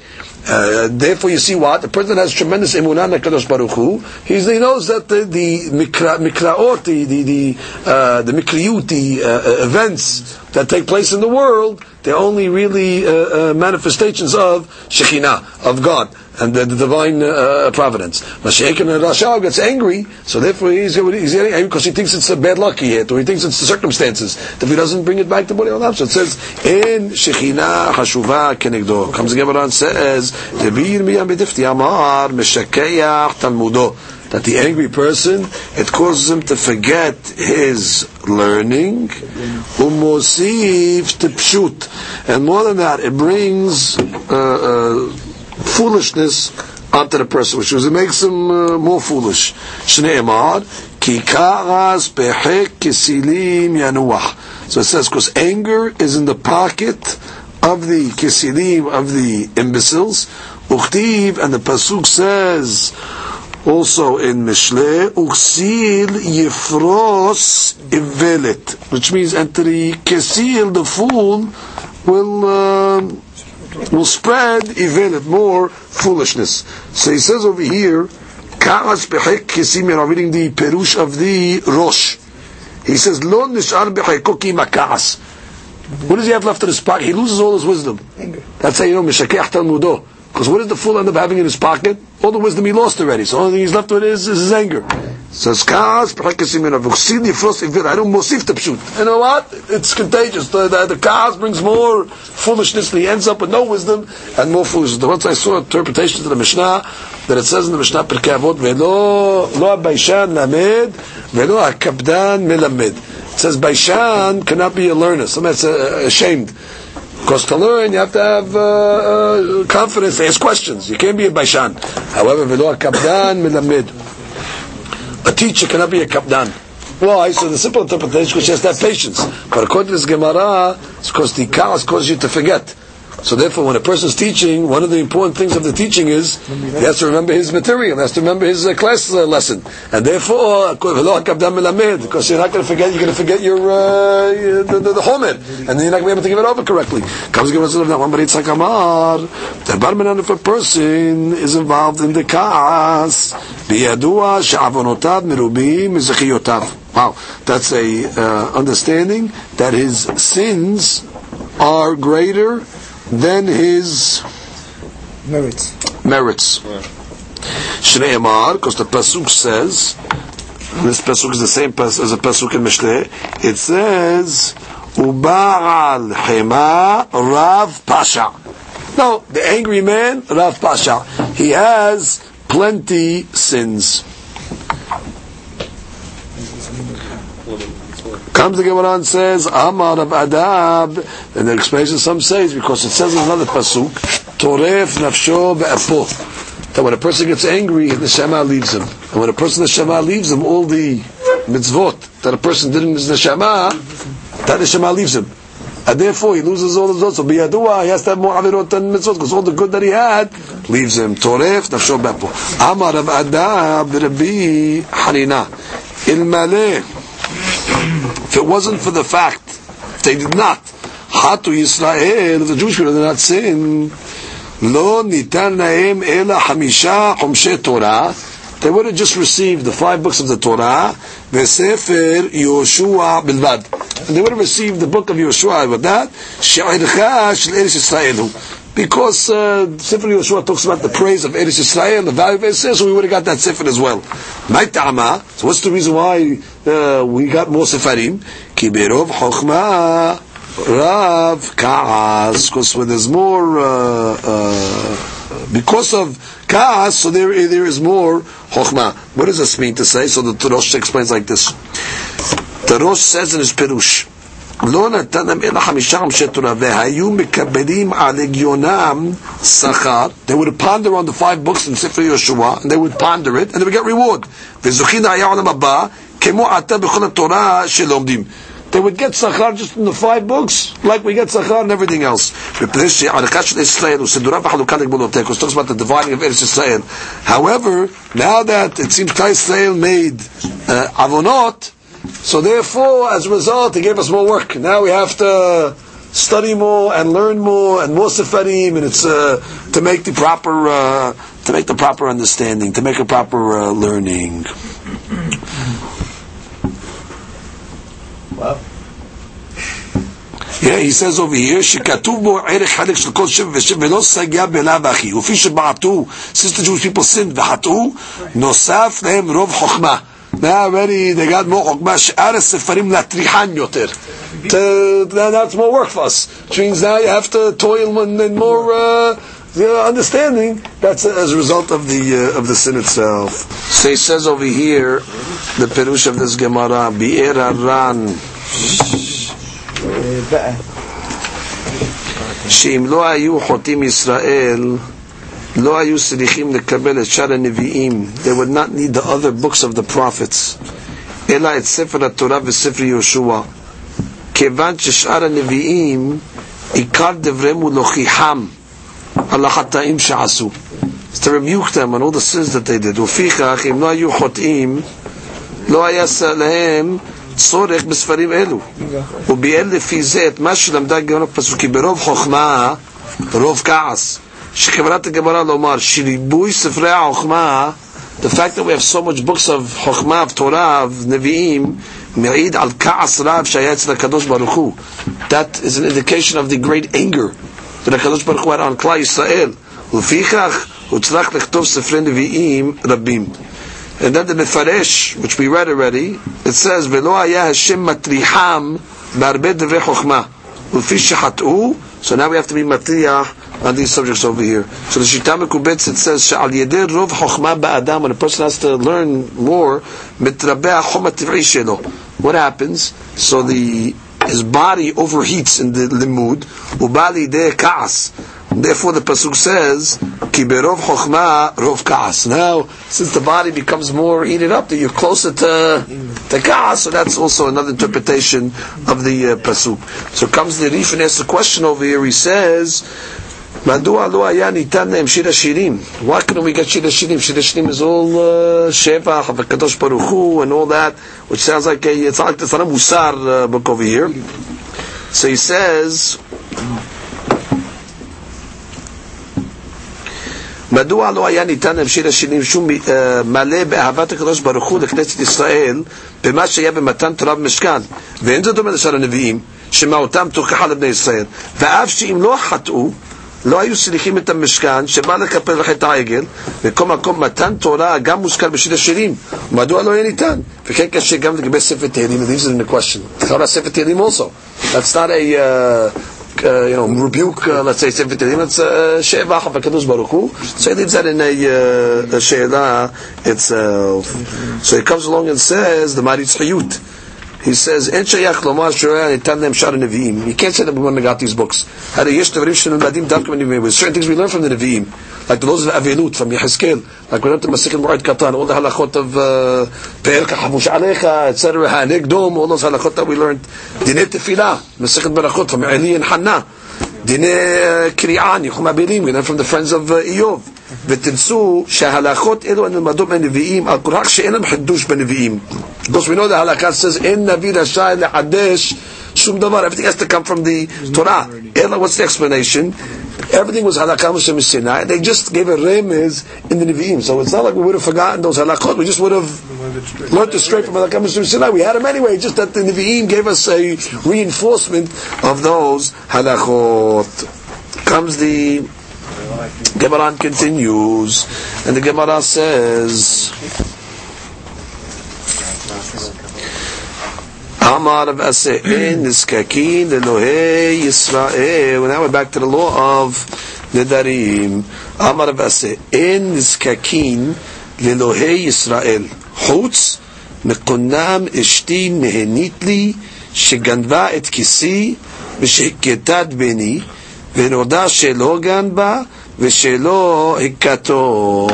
Uh, therefore, you see what the person has tremendous emunah in Kadosh Baruch Hu. He's, he knows that the, the mikra, mikraot, the the the, uh, the mikriyut, the uh, events that take place in the world, they're only really uh, uh, manifestations of Shekhinah, of God and the, the divine uh, providence. Mashiach and gets angry, so therefore he's, he's getting angry because he thinks it's a bad luck he hit, or he thinks it's the circumstances. If he doesn't bring it back to Bori Olam, so it says, in Shechina Hashuva Kenegdo. Comes again and says, Amar Talmudo that the angry person, it causes him to forget his learning, umosiv to pshut, and more than that, it brings uh, uh, foolishness onto the person, which is it makes him uh, more foolish. So it says because anger is in the pocket of the kisilim of the imbeciles. Uchtiv and the pasuk says also in Mishle, Uksil Yifros Ivelet, which means enter the Kesil, the fool, will uh, will spread Ivelet, more foolishness. So he says over here, Ka'as Behek Kesim, you're reading the Perush of the Rosh. He says, Lo Nishar Behekok Maka'as. What does he have left in his pocket? He loses all his wisdom. That's how you know, Mishakeh Talmudo. Because what does the fool end up having in his pocket? All the wisdom he lost already. So the only thing he's left with is, is his anger. Says pshut. You know what? It's contagious. The, the, the brings more foolishness and he ends up with no wisdom and more foolishness. Once I saw interpretations of the Mishnah that it says in the Mishnah Pirkei Velo lo Baishan lamed, velo hakabdan melamed. It says Baishan cannot be a learner. Somebody's uh, ashamed. Because to learn, you have to have uh, uh, confidence to ask questions. You can't be a baishan. However, v'lo kabdan milamid. a teacher cannot be a kapdan. Why? So the simple interpretation is she has patience. But according to this Gemara, it's because the chaos causes you to forget. So therefore, when a person is teaching, one of the important things of the teaching is he has to remember his material, he has to remember his uh, class uh, lesson, and therefore, because you're not going to forget, you're going to forget your uh, the, the, the homed, and then you're not going to be able to give it over correctly. Comes Gemara says that one, but it's like Amar, the barman if a person is involved in the kaas. Wow, that's a uh, understanding that his sins are greater than his merits. merits. Shnei Amar, because the pasuk says, this pasuk is the same pas as a pasuk in Mishleh. It says, "Ubaal hema rav pasha." No, the angry man, Rav Pasha, he has plenty sins. Comes the Gemara and says, Amar of Adab, and the explanation some say is because it says in another pasuk, Toref nafsho be'apo. That when a person gets angry, the Shema leaves him. And when a person the Shema leaves him, all the mitzvot that a person did in the Shema, that the Shema leaves him. And therefore he loses all the mitzvot. So biyadua, he has to have more avirot than mitzvot, because all the good that he had leaves him. Toref nafsho be'apo. Amar of Adab, Rabbi Hanina. Ilmaleh. If it wasn't for the fact, they did not, Hatu Yisrael, if the Jewish people did not sin, Lo nitan lahem ela hamisha chumshe Torah, they would have just received the five books of the Torah, Vesefer Yoshua bilvad. And they would have received the book of Yoshua with that, Eretz Yisrael. Because uh, Sefer Yoshua talks about the praise of Eretz Yisrael, and the value of Eretz so we would have got that Sefer as well. So what's the reason why uh, we got more Sefarim? Ki berov chokhmah Rav Kaas, because when there's more, uh, uh, because of Kaas, so there, there is more Chokhmah. What does this mean to say? So the Rosh explains like this. The says in his Perush, לא נתן להם אלא חמישה חמשי תורה, והיו מקבלים על הגיונם שכר, they would ponder on the five books in ספר יהושע, and they would ponder it, and they would get reward. וזוכין היה העולם הבא, כמו עתה בכל התורה שלומדים. They would get sachar just in the five books, like we get sachar and everything else. Because talks about the dividing of Eretz Israel. However, now that it seems Klal Israel made uh, avonot, so therefore, as a result, they gave us more work. Now we have to study more and learn more and more sefarim, and it's uh, to make the proper uh, to make the proper understanding, to make a proper uh, learning. Wow. Yeah, he says over here, שכתוב בו ערך חלק של כל שבע ושבע ולא סגיה בלאו הכי. ופי שבעטו, since the Jewish people sinned וחטאו, נוסף להם רוב חוכמה. Now already they got more חוכמה, שאר הספרים להטריחן יותר. To, that's more work for us. Which means now you have to toil and, and more uh, the understanding. That's as a result of the uh, of the sin itself. So he says over here, the perush of this Gemara, Bi'er Ran. באה. שאם לא היו חוטאים ישראל, לא היו צריכים לקבל את שאר הנביאים. They would not need the other books of the prophets. אלא את ספר התורה וספר יהושע. כיוון ששאר הנביאים, עיקר דבריהם הוא להוכיחם על החטאים שעשו. It's to rebuke them on all the sins that they did. ופיכך, אם לא היו חוטאים, לא היה להם צורך בספרים אלו. וביאל לפי זה את מה שלמדה הגמרא בפסוק, כי ברוב חוכמה, רוב כעס. שכוונת הגמרא לומר, שריבוי ספרי החוכמה, the fact that we have so much books of חוכמה, of תורה, of נביאים, מעיד על כעס רב שהיה אצל הקדוש ברוך הוא. That is an indication of the great anger that הקדוש ברוך הוא had on כלל ישראל. ולפיכך הוא צריך לכתוב ספרי נביאים רבים. And then the Mefaresh, which we read already, it says, ולא היה השם מטריחם בהרבה דברי חוכמה. ולפי שחטאו, so now we have to be מטריח on these subjects over here. So the Shitama Kubetz, it says, Sha'al yedeh rov ba ba'adam, when a person has to learn more, mitrabeh chomat What happens? So the his body overheats in the limud. Ubali de kaas. Therefore, the pasuk says, "Kiberov chokhma rov kaas." Now, since the body becomes more heated up, that you're closer to the kaas. So that's also another interpretation of the uh, pasuk. So comes the Rif and asks a question over here. He says. מדוע לא היה ניתן להם שיר השירים? Why couldn't we get שיר השירים? שיר השירים is all uh, שבח וקדוש ברוך הוא and all that, which sounds like a, it's like it's not a musar uh, book over here. So he says, מדוע לא היה ניתן להם שיר השירים שום uh, מלא באהבת הקדוש ברוך הוא לכנסת ישראל במה שהיה במתן תורה במשכן ואין זאת אומרת לשאר הנביאים שמעותם תוכחה לבני ישראל ואף שאם לא חטאו לא היו סליחים את המשכן שבא לכפר על חטא העגל וכל מקום מתן תורה גם מוזכר בשיר השירים מדוע לא יהיה ניתן וכן קשה גם לגבי ספר תהילים it leaves it in the question תקרא ספר תהילים also that's not a uh, uh, you know, rebuke, uh, let's say, Sefer Tehillim, it's uh, She'evach of HaKadosh Baruch Hu. So he leaves that in a, uh, a She'elah itself. So he comes along and says, the Maritz Chayut. he says, אין שייך and שלא היה ניתן להם שאר You can't say that we never got these books. הרי יש shenu b'adim דווקא neviim. With certain things we learn from the neviim, Like the laws of Avilut, from Yeheskel, Like we learned the Masik al-Moed Katan, all the halachot of uh, Pe'er Kachavush Alecha, etc. Ha'anegdom, all those halachot that we learned. Dinet Tefillah, Masik al-Barakot, from Eli and Hannah. Dinet uh, Kri'an, Yichum Abirim, we learned from the friends of uh, ותמצאו שההלכות אלו נלמדו מהנביאים על כורח שאין להם חידוש בנביאים. Because we know the halakha says אין נביא רשאי לחדש שום דבר, everything has to come from the Torah. אלא, what's the explanation? Everything was halakha Moshe Sinai. They just gave a remez in the Nevi'im. So it's not like we would have forgotten those halachot. We just would have learned it straight from halakha Moshe Sinai. We had them anyway. Just that the Nevi'im gave us a reinforcement of those halachot. Comes the Gemara continues, and the Gemara says. Amar of Ase'in Niskakin Elohei Yisrael. Now we're back to the law of Nedarim. Amar of Ase'in Niskakin Elohei Yisrael. Chutz מקונם אשתי נהנית לי שגנבה את כיסי ושהכתה את בני ונודע שלא גנבה V'shelo hikato.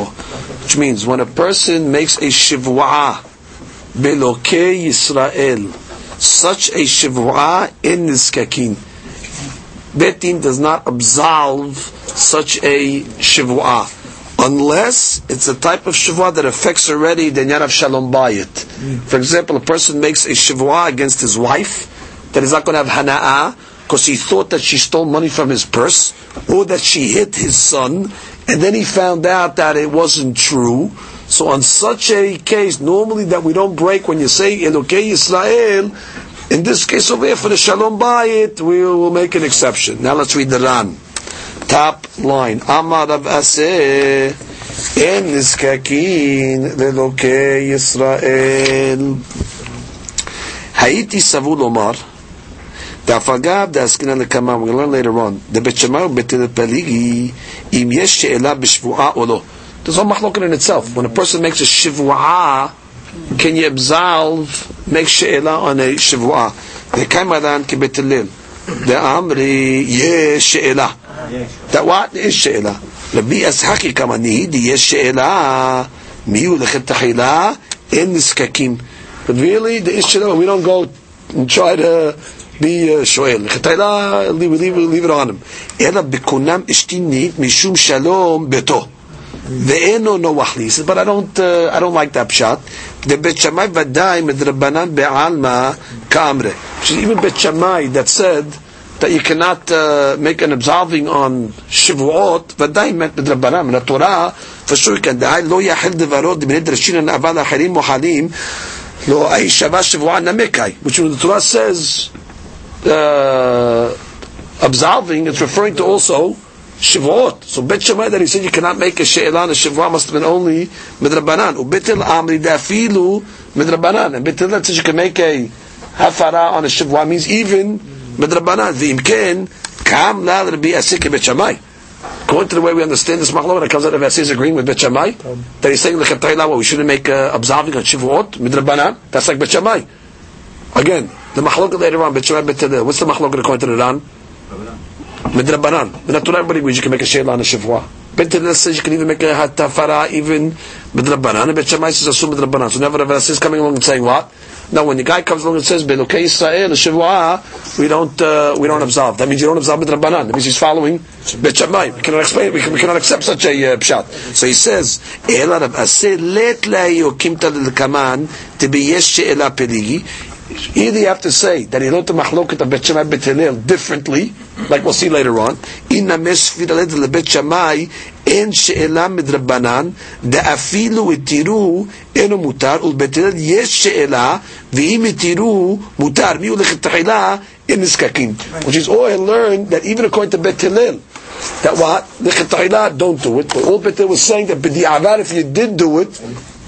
Which means when a person makes a shivua belokei Yisrael, such a shivua in niskakin. Betin does not absolve such a shivua Unless it's a type of shivua that affects already the of shalom bayit. Hmm. For example, a person makes a shivua against his wife, that is not going to have hana'ah, because he thought that she stole money from his purse or that she hit his son and then he found out that it wasn't true. So on such a case, normally that we don't break when you say Elokei Israel, in this case over here for the Shalom Bayit, we will make an exception. Now let's read the Ran. Top line. Amar Rav Aseh, En Niskakin Lelokei Israel. Haiti Savul Omar, Dafagav Daskinan Kama. we learn later on. The Bechamar Betil Peligi Im Yesh She'ela B'Shvu'ah Olo. There's machlokin in itself. When a person makes a shivua, can you absolve, make she'ela on a shivua? The kaimadan kibetilil. The amri yes she'ela. That what is she'ela? Rabbi Ashaki kamani di ye she'ela. Miyu lechet tahila en niskakim. But really, the issue, we don't go and try to be uh, שואל. לכתחילה, we leave, we leave it on him. אלא בכונם אשתי משום שלום ביתו. ואינו נוח לי. He says, but I don't, uh, I don't like that pshat. בבית שמאי ודאי מדרבנן בעלמא כאמרי. Even בית שמאי that said that you cannot uh, make an absolving on שבועות, ודאי מדרבנן, מן התורה, for sure you can. דהי לא יחל דברו דבני דרשין אבל האחרים מוחלים, לא אי שווה שבועה נמקאי. Which when the Torah says uh, absolving, it's referring to also Shavuot. So Bet Shammai that he said you cannot make a she'elah and a Shavuot must have been only midrabanan. Ubetil amri dafilu midrabanan. And Betil that says you can make a hafara on a Shavuot means even midrabanan. V'im ken kam la Rabbi Asik Bet Shammai. According to the way we understand this machlok, it comes out of Asik agreeing with Bet Shammai that he's saying lechatayla well, we shouldn't make uh, absolving on Shavuot midrabanan. That's like Bet Shammai. Again, the machlok later on Bet Shammai Bet What's the machlok according to the Ran? Midrabanan. Not everybody agrees you can make a sheila on a shavua. Hillel says you can even make a hatafara even midrabanan. And Shammai says assume midrabanan. So nevertheless, is coming along and saying what? Now, when the guy comes along and says Belokei Israel shavua, we don't uh, we don't absolve. That means you don't absolve midrabanan. That means he's following Bet Shammai. We cannot explain. We, can, we cannot accept such a uh, pshat. So he says, "Ela Rav Aseh let la yokimta lekaman to be yesh she'ela peligi." Either you have to say that he learned the machloket of Bet Shammai Bet differently, like we'll see later on. Aled lebet Shammai en she'ela midrabanan da'afilu itiru eno mutar ulbet Hillel yesh she'ela ve'im itiru mutar mi ulech tahila in niskakin. Which is all I learned that even according to Bet Hillel, that what? Lechetayla, don't do it. But all Bet Hillel was saying that b'di'avad, if you did do it,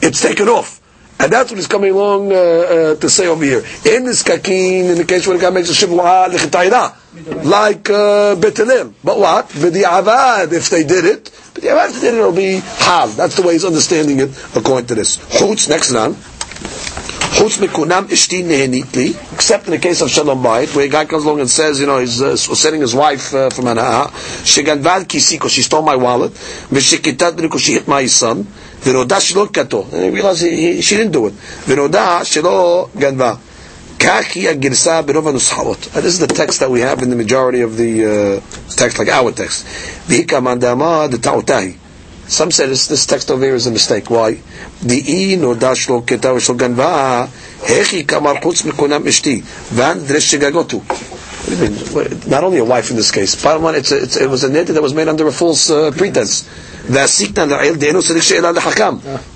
it's taken off. And that's what he's coming along uh, uh, to say over here. In this kakin, in the case where the guy makes a lechetayla, like uh. But what? B'di'avad, if they did it, b'di'avad if they did it, it'll be hal. That's the way he's understanding it according to this. Chutz, next line. Chutz mekunam ishti nehenitli, except in the case of shalom bayit, where a guy comes along and says, you know, he's uh, sending his wife uh, from Anaha, sheganvad kisiko, she stole my wallet, v'shekitat because she hit my son, ונודע שלא כתו, and he realized he, he, she didn't do it, ונודע שלא גנבה. כך היא הגרסה ברוב הנוסחאות. And this is the text that we have in the majority of the uh, text, like our text. והיא כמאן דאמר דטעותה היא. Some say this, this text over here is a mistake. Why? דאי נודע שלא כתב ושלא גנבה, איך היא כמר חוץ מכונם אשתי, ואן דרש שגגותו. What do you mean? Not only a wife in this case. Bottom line, it's a, it's, it was a niddah that was made under a false uh, pretense.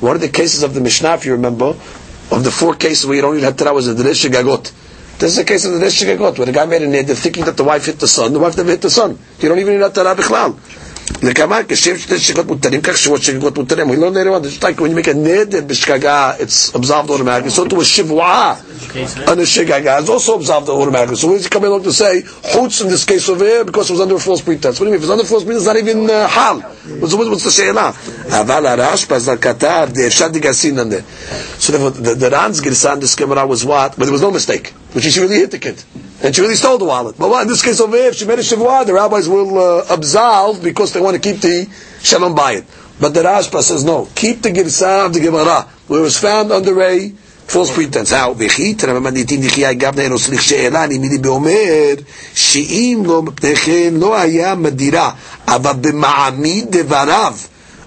One of the cases of the Mishnah, if you remember, of the four cases where you don't have Torah was a Dirish Gagot. This is a case of the Dirish Gagot, where the guy made a niddah thinking that the wife hit the son. The wife never hit the son. You don't even need Torah Bichlal. Nekamar Keshem Shnei Shechot Mutarim, Kach Shivot Shechot Mutarim. We learned later on, just like when you make a neder b'shkaga, it's absolved automatically. So to a shivua under shagaga, it's also absolved automatically. So when you come along to say, chutz in this case of here, because it was under a false pretense. What do you mean? If it's under a false pretense, it's not even uh, hal. What's, what's the she'ela? Aval harash bazal katav, de'efshad digasin under. So therefore, the, the Ran's Girsa this camera was what? But there was no mistake Which is she really hit the kid. And she really stole the wallet. But what, in this case over here, if she made a shavua, the rabbis will uh, absolve because they want to keep the shalom bayit. But the Rashba says no. Keep the girsa of the Gemara, where it was found under a false pretense. How? וכי תרממניתין דחייה גבנה אינו סליח שאלה נימיני באומר שאם לא מפני כן לא היה מדירה אבל במעמיד דבריו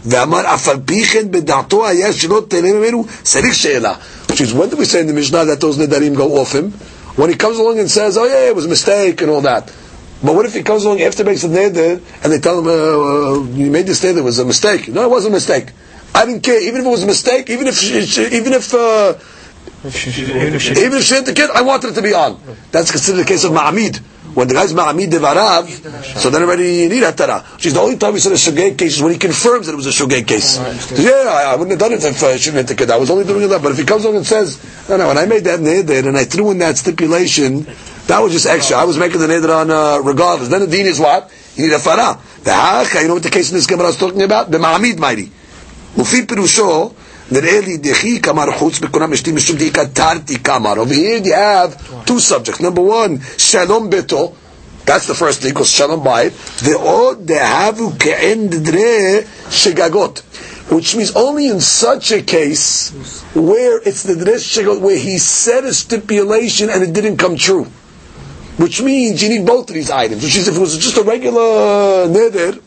ואמר אף על פי כן בדעתו היה שלא תלם ממנו צריך שאלה. Which is when do we say in the Mishnah that those nedarim go off him? When he comes along and says, oh yeah, it was a mistake and all that. But what if he comes along after he makes a neder and they tell him, uh, uh, you made this neder, it was a mistake. No, it wasn't a mistake. I didn't care. Even if it was a mistake, even if, she, she, even if, uh, even if she hit the kid, I wanted it to be on. That's considered the case of Ma'amid. When the guy's Ma'amid Devarav, so then already you need Hatara. She's the only time he said a Shugay case is when he confirms that it was a Shugay case. yeah, I, I, wouldn't have done it if uh, she didn't hit the kid. I was only doing it that. But if he comes along and says, no, no, when I made that neder and I threw in that stipulation, that was just extra. I was making the neder on uh, regardless. Then the deen is what? You need a farah. The haka, you know what the case in this Gemara I was talking about? The Ma'amid mighty. Ufi pirusho, נראה לי דחי כמר חוץ בכונם אשתי משום דהי כתרתי כמר. Over here you have two subjects. Number one, שלום ביתו. That's the first thing, because שלום בית. ועוד דהבו כאין דדרה שגגות. Which means only in such a case where it's the דדרה שגגות, where he said a stipulation and it didn't come true. Which means you need both of these items. Which is if it was just a regular neder,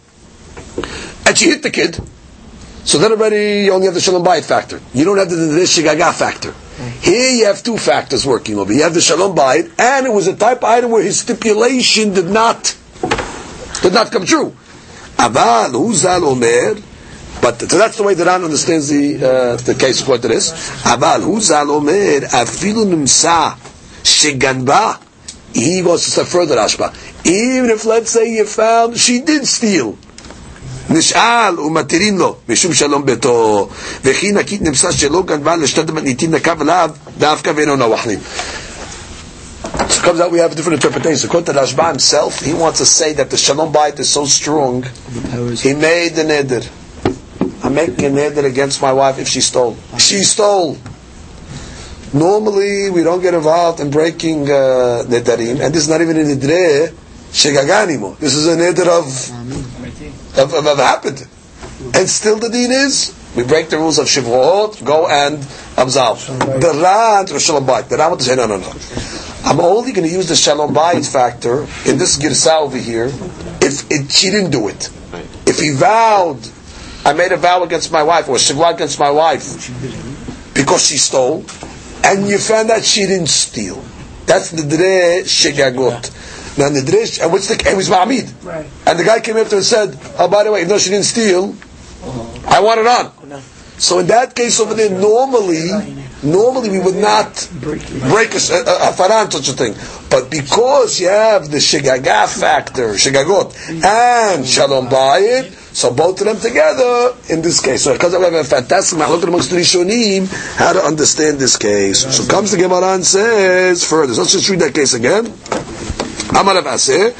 and she hit the kid, so then already you only have the shalom bayit factor. You don't have the, shigaga factor. Here you have two factors working over. You have the shalom bayit, and it was a type of item where his stipulation did not did not come true. Aval huzal omer. But so that's the way the Ran understands the uh, the case according to this. Aval huzal omer afilu nimsa shiganba. He goes to step further, Rashba. Even if let's say you found she did steal. נשאל ומתירים לו משום שלום ביתו וכי נקית נמסה שלא גנבה לשתת מתניתין נקב עליו דווקא ואינו נוחלים So it comes out we have a different interpretation. According to Rashba himself, he wants to say that the Shalom Bayit is so strong, he made the neder. I'm making a neder against my wife if she stole. She stole. Normally, we don't get involved in breaking uh, nedarim, and this is not even a nidre shegaga anymore. This is a neder of, of, of, of happened. And still the deen is, we break the rules of Shavuot, go and absolve. The Ran, to Shalom Bayit. The Ran to say, no, no, no. I'm only going to use the Shalom Bayit factor in this Girsa over here if it, she didn't do it. If he vowed, I made a vow against my wife, or Shavuot against my wife, because she stole, and you found that she didn't steal. That's the Dre Shegagot. Now, Dre, and what's the, it was Ma'amid. Right. And the guy came after and said, oh, by the way, though she didn't steal, uh-huh. I want it on. Oh, so in that case over there, normally, normally we would not break a, faran such a thing. But because you have the shigaga factor, shigagot, and shalom bayit, so both of them together in this case. So because we have a fantastic mahlok amongst the Rishonim, how to understand this case. So comes the Gemara and says further. So let's just read that case again. Amar Rav Aseh,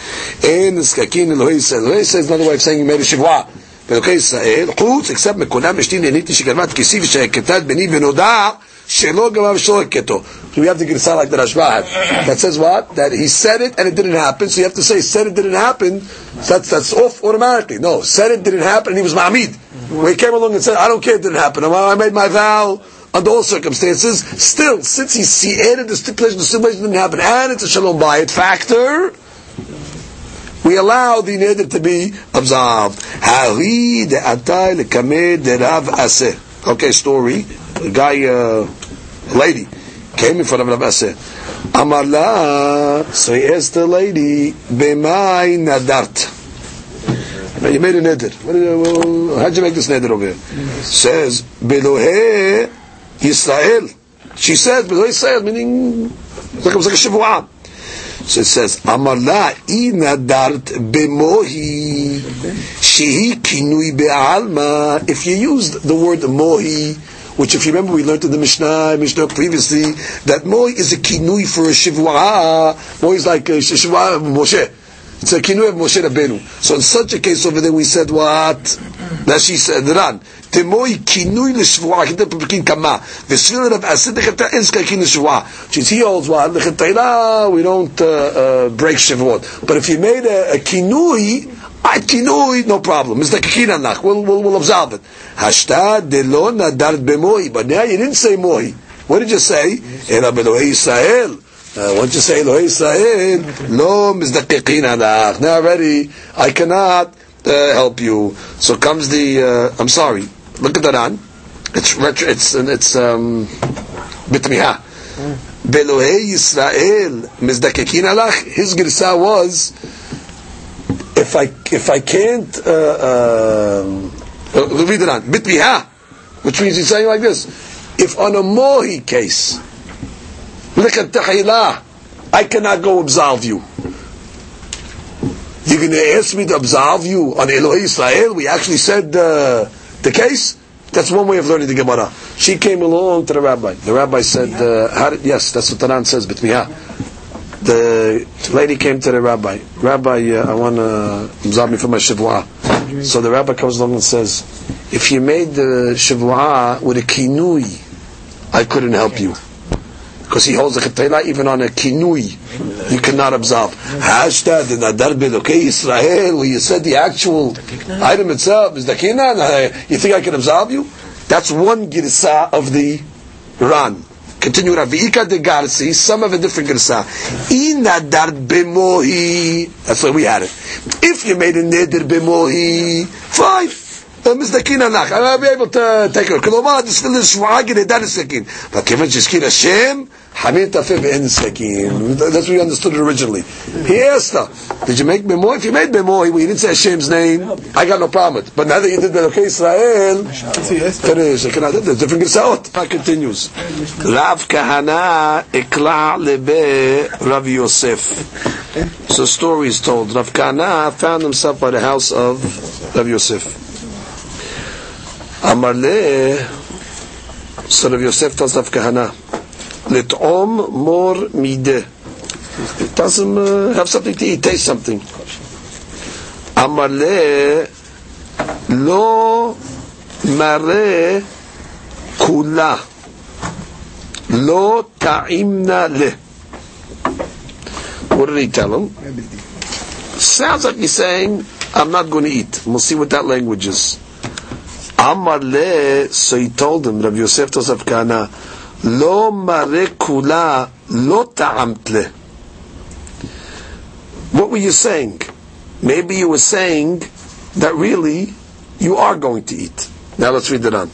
in Skakin Elohei Yisrael. Elohei Yisrael is another way of saying you made a shivwa. באלוקי ישראל, חוץ, אקספט מקונם אשתי נהניתי שגנבת כיסי ושהכתת בני ונודע שלא גבה ושלא הכתו. So we have to get a sound like the Rashba had. That says what? That he said it and it didn't happen. So you have to say, said it didn't happen. So that's, that's off automatically. No, said it didn't happen and he was Ma'amid. When he came along and said, I don't care it didn't happen. I made my vow under all circumstances. Still, since he, he added the stipulation, the stipulation didn't happen, and it's a shalom bayit factor, we allow the neder to be absolved. Hari de. Okay, story. A guy, uh, a lady, came in front of Rav Aseh. Amar la, so he asked the lady, b'mai nadart. You made a neder. You- How'd you make this neder over here? Says, belohe Yisrael. She says, Yisrael, meaning, it's like, it's like a shivuah. So it says, Amar la inadart bemohi shehi kinui be'alma. If you used the word mohi, which if you remember we learned in the Mishnah, Mishnah previously, that mohi is a kinui for a shivua. Mohi is like a shivua of Moshe. It's a kinui of Moshe Rabbeinu. So in such a case over there we said what? That she said, Ran. Temoi kinui l'shvua, kita pepekin kama. V'svil Rav Asid l'cheta en skakin l'shvua. Which is he holds we don't uh, uh, break shavuot. But if you made a, a kinui, a kinui, no problem. It's like a. We'll, we'll, we'll it. Hashta de lo nadar b'moi. But now you didn't say moi. What did you say? Ela belohe Yisrael. Uh, once you say Elohei Israel, lo mizdakikin alach. Now already, I cannot uh, help you. So comes the, uh, I'm sorry, look at that on. It's retro, it's, it's, um, bitmiha. Belohei Yisrael, mizdakikin alach. His girsa was, if I, if I can't, uh, uh, read on. Bitmiha. Which means he's saying like this. If on a mohi case, look L'chatachila, I cannot go absolve you. You're going to ask me to absolve you on Elohei Israel? We actually said uh, the case. That's one way of learning the Gemara. She came along to the rabbi. The rabbi said, uh, did, "Yes, that's what Tanan says." Bitmiha. The lady came to the rabbi. Rabbi, uh, I want to absolve me for my shivua. So the rabbi comes along and says, "If you made the shivua with a kinui, I couldn't help you." because he holds a chetela even on a kinui, you cannot absolve. Hashtag the nadar belokei Israel, where you said the actual item itself is the kinan. uh, You think I can absolve you? That's one girsa of the Ran. Continue Raviika de Garsi, some of a different girsa. Inadar bemohi. That's why we had it. If you made a neder bemohi, fine. מזדקין הנח, I'll be able to take it. כלומר, תספיל לשבועה גנדן סכין. אבל כיוון שהזכיר השם, Hamir tafib in sekin. That's what we understood it originally. He asked her, "Did you make bemo? If you made bemo, he, he didn't say Hashem's name. I got no problem with. It. But now that you did Melokei Israel, there's a different gesahot. That continues. Rav Kahana ikla lebe Rav Yosef. So stories told. Rav Kahana found himself by the house of Rav Yosef. Amarle, son of Yosef tells Rav Kahana. Lit'om mor mideh. Doesn't uh, have something to eat, taste something. Amale lo mare kula lo ta'imna le. What did he tell him? Sounds like he's saying, I'm not going to eat. We'll see what that language is. Amar le, so he told him, Rabbi Yosef Tosafkana. lo mare kula, lo ta'amt le. What were you saying? Maybe you were saying that really you are going to eat. Now let's read it on.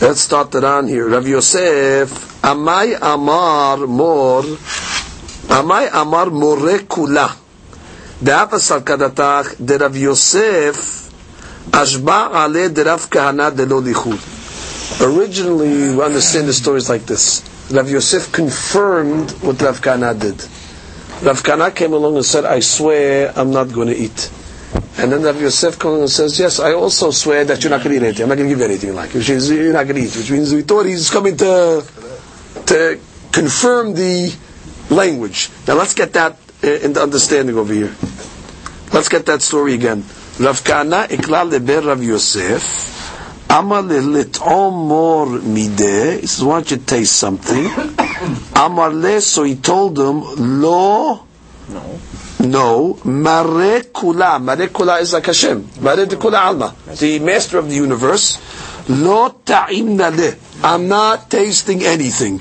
Let's start it on here. Rav Yosef, Amai Amar Mor, Amai Amar More Kula. דאפס על כדתך דרב יוסף Ashba ale derav kahana delo lichud. Originally, we understand the stories like this. Rav Yosef confirmed what Rav Kana did. Rav Kana came along and said, I swear I'm not going to eat. And then Rav Yosef comes and says, Yes, I also swear that you're not going to eat anything. I'm not going to give you anything like. Which means you're not going to eat. Which means we thought he's coming to, to confirm the language. Now let's get that uh, in the understanding over here. Let's get that story again. Rav Kana ikla leber Rav Yosef. Amar lit'om mor mideh. He says, why don't you taste something? [coughs] Amar le, so he told him, lo, no, mare kula. Mare kula is like Hashem. Mare de kula alma. The master of the universe. Lo ta'imna le. I'm not tasting anything.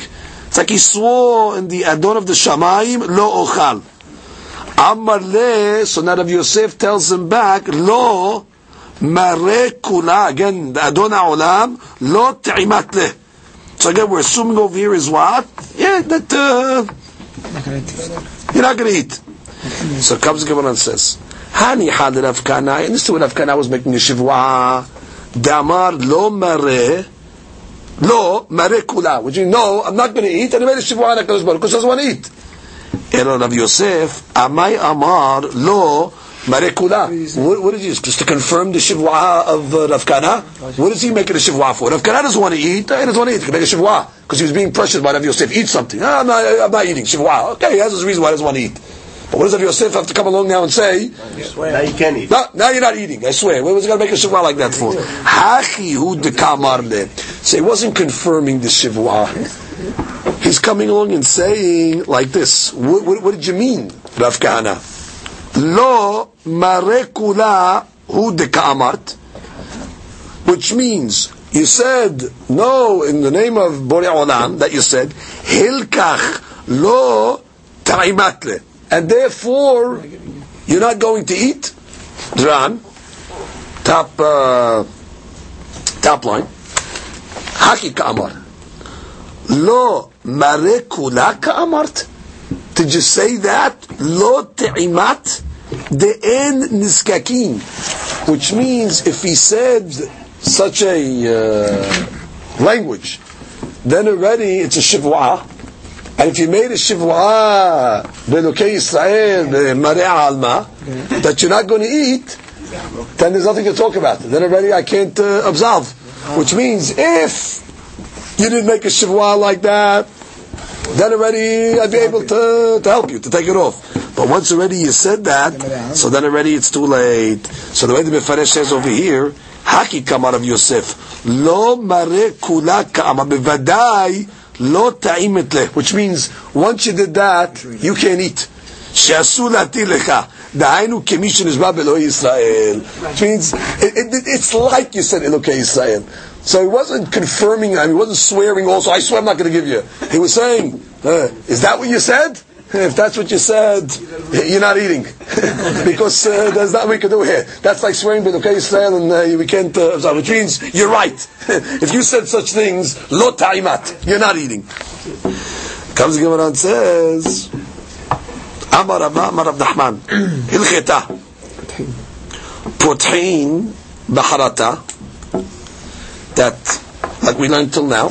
It's like he swore in the Adon of the Shamayim, lo ochal. Amar le, so now Rav Yosef tells him back, lo, mare kula. Again, the Adon Olam, lo ta'imat le. So again, we're assuming over here is what? Yeah, that uh, you're not going to eat. So comes the Gemara and says, Hani had Rav Kana. and this is what Rav Kana was making a shivwa. Damar lo mare, lo mare kula. Which means, no, I'm not going to eat. And he made a shivwa on HaKadosh Baruch Hu, because he doesn't want to eat. Elo Rav Yosef, Amai Amar lo mare kula. What, what is this? Just to confirm the shivwa of uh, Rav Kana? What is he making a shivwa for? Rav Kana doesn't want to eat. He doesn't want to eat. He can make a shivwa. Because he was being pressured by Rav Yosef. Eat something. Ah, I'm, not, I'm not eating. Shivwa. Okay, he has his reason why he doesn't want to eat. But what does Rav Yosef have to come along now and say? Now you can eat. No, now you're not eating. I swear. What was he going to make a shivwa like that for? Hachi hu dekamar le. So he wasn't confirming the shivwa. He's coming along and saying like this. What, what, what did you mean, Rav Kahana? Lo mare kula hu dekamart. Which means, you said, no, in the name of Borei Olam, that you said, hilkach lo ta'imatle. And therefore, you're not going to eat? Dran, top, uh, top line. Haki ka'amar. Lo mare kula ka'amart. Did you say that? Lo te'imat de'en niskakin. Which means if he said such a uh, language, then already it's a shivwa. And if you made a shivwa be'lokei Yisrael be'marei alma that you're not going to eat, then there's nothing to talk about. Then already I can't uh, absolve. Which means if you didn't make a shivwa like that, then already I'd be able to, to help you, to take it off. But once already you said that, so then already it's too late. So the way the Mefaresh says over here, Haki kamar of Yosef, lo mare kula kama bevadai lo ta'imet leh, which means once you did that, you can't eat. Shasu lati lecha. דהיינו כמי שנשבע באלוהי ישראל. Which means, it, it, it's like you said Elokei Israel. So he wasn't confirming, I mean, he wasn't swearing also, I swear I'm not going to give you. He was saying, uh, is that what you said? If that's what you said, you're not eating. [laughs] because uh, there's nothing we can do here. That's like swearing by okay Israel and uh, we can't uh, observe, which means you're right. [laughs] if you said such things, lo ta'imat, you're not eating. Comes the Gemara and says, Amar Rav Amar Rav Nachman, [clears throat] Hilcheta, Pothin Baharata, that, like we learned till now,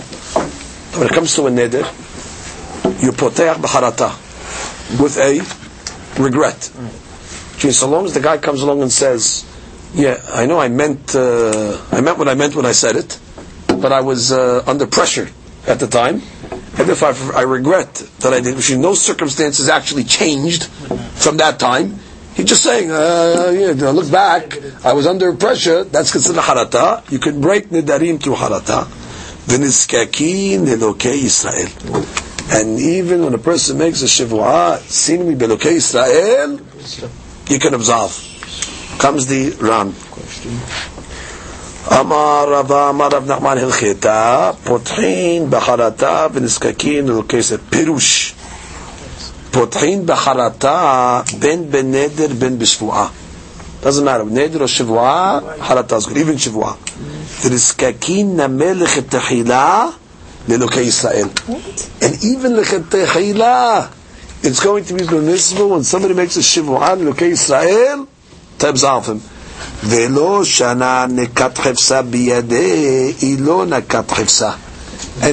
when it comes to a neder, you poteh Baharata, with a regret. So long as the guy comes along and says, yeah, I know I meant, uh, I meant what I meant when I said it, but I was uh, under pressure at the time, and if I, I regret that I did, which in no circumstances actually changed from that time, He's just saying, uh, uh you know, look back, I was under pressure, that's considered harata. You can break nidarim through harata. V'nizkakin elokei Israel. And even when a person makes a shivua, seemingly belokei Israel, you can absolve. Comes the Ran. אמר רבה, אמר רב נחמן הלכתה, פותחין בחרטה ונזקקין ללוקי ישראל. פירוש. פותחין בחרטה בין בנדר בין בשבועה. Doesn't matter, נדר או שבועה, חרטה is good, even שבועה. ונזקקין נמלך את תחילה לאלוקי ישראל. And even לכתחילה, it's going to be permissible when somebody makes a שבועה לאלוקי ישראל, to absolve him. ולא שנה נקת חפשה בידי, היא לא נקת חפשה. And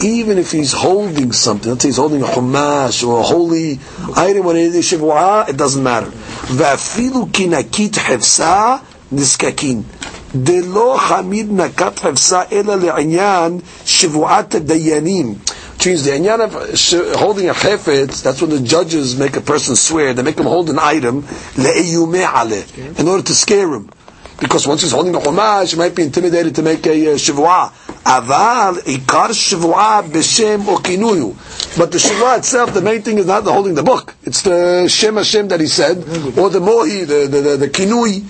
even if he's holding something, let's say he's holding a chumash or a holy item when it is שבועה, it doesn't matter. ואפילו כי נקית חפשה, נזקקין. דלא חמיד נקת חפשה אלא לעניין שבועת הדיינים. Which means the inyan of sh- holding a chefetz, that's when the judges make a person swear, they make him hold an item, le'eyumeh aleh, in order to scare him. Because once he's holding a chumash, he might be intimidated to make a uh, shivua. Aval ikar shivua b'shem okinuyu. But the shivua itself, the main thing is not the holding the book. It's the shem Hashem that he said, or the mohi, the the the, the kinui.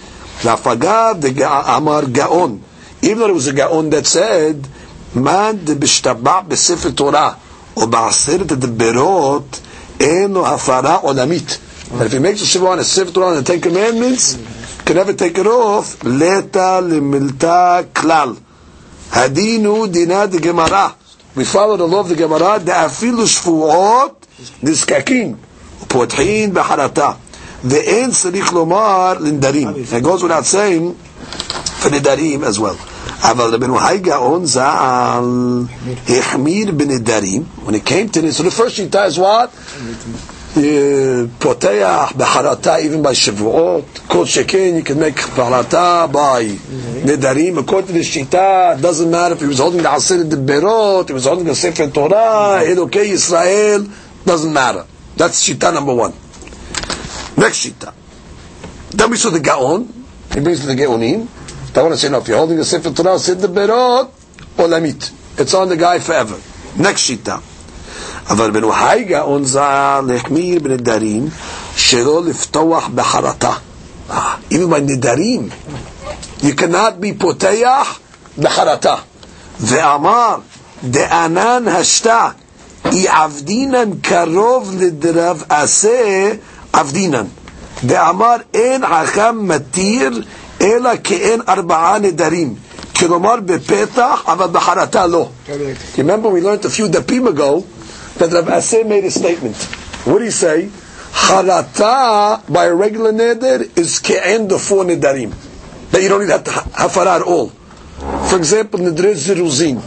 Lafagav the amar gaon. Even though it was a gaon that said, man de b'shtabah b'sefer Torah or ba'aseret deberot eno hafara olamit. And if he makes a shiva on a sefer Torah and the Ten Commandments, can never take it off. Leta le'milta klal. הדין הוא דינה דגמרא. We follow the law of the Gemara, דאפילו שבועות נזקקים, ופותחין בחרטה. ואין צריך לומר לנדרים. It goes without saying for נדרים as well. אבל רבנו חי גאון ז"ל החמיר בנדרים, when it came to this, so the first שיטה is what? אה, פותח בחרטה even by שבועות, כל שכן you can make בחרטה by נדרים, according to the שיטה, it doesn't matter if he was holding the עשרת דיברות, he was holding the ספר תורה, אלוקי ישראל, doesn't matter. That's שיטה number one. Next שיטה. Then we saw the Gaon, he brings to the Gaonim, I want to say, no, if you're holding a Sefer Torah, Sid the Berot, or Lamit. It's on the guy forever. Next Shita. אבל בן וחי גאון ז"ל החמיר בנדרים שלא לפתוח בחרטה. Ah, Even by נדרים, you cannot be פותח בחרטה. ואמר, דענן השתה, אי עבדינן קרוב לדרב עשה עבדינן. ואמר, אין חכם מתיר אלא כאין ארבעה נדרים. כלומר בפתח, אבל בחרטה לא. Remember we learned a few dapim ago that Rav Aseh made a statement. What did he say? Harata by a regular neder is ke'en the four nedarim. That you don't need hafara at all. For example, nidre ziruzin.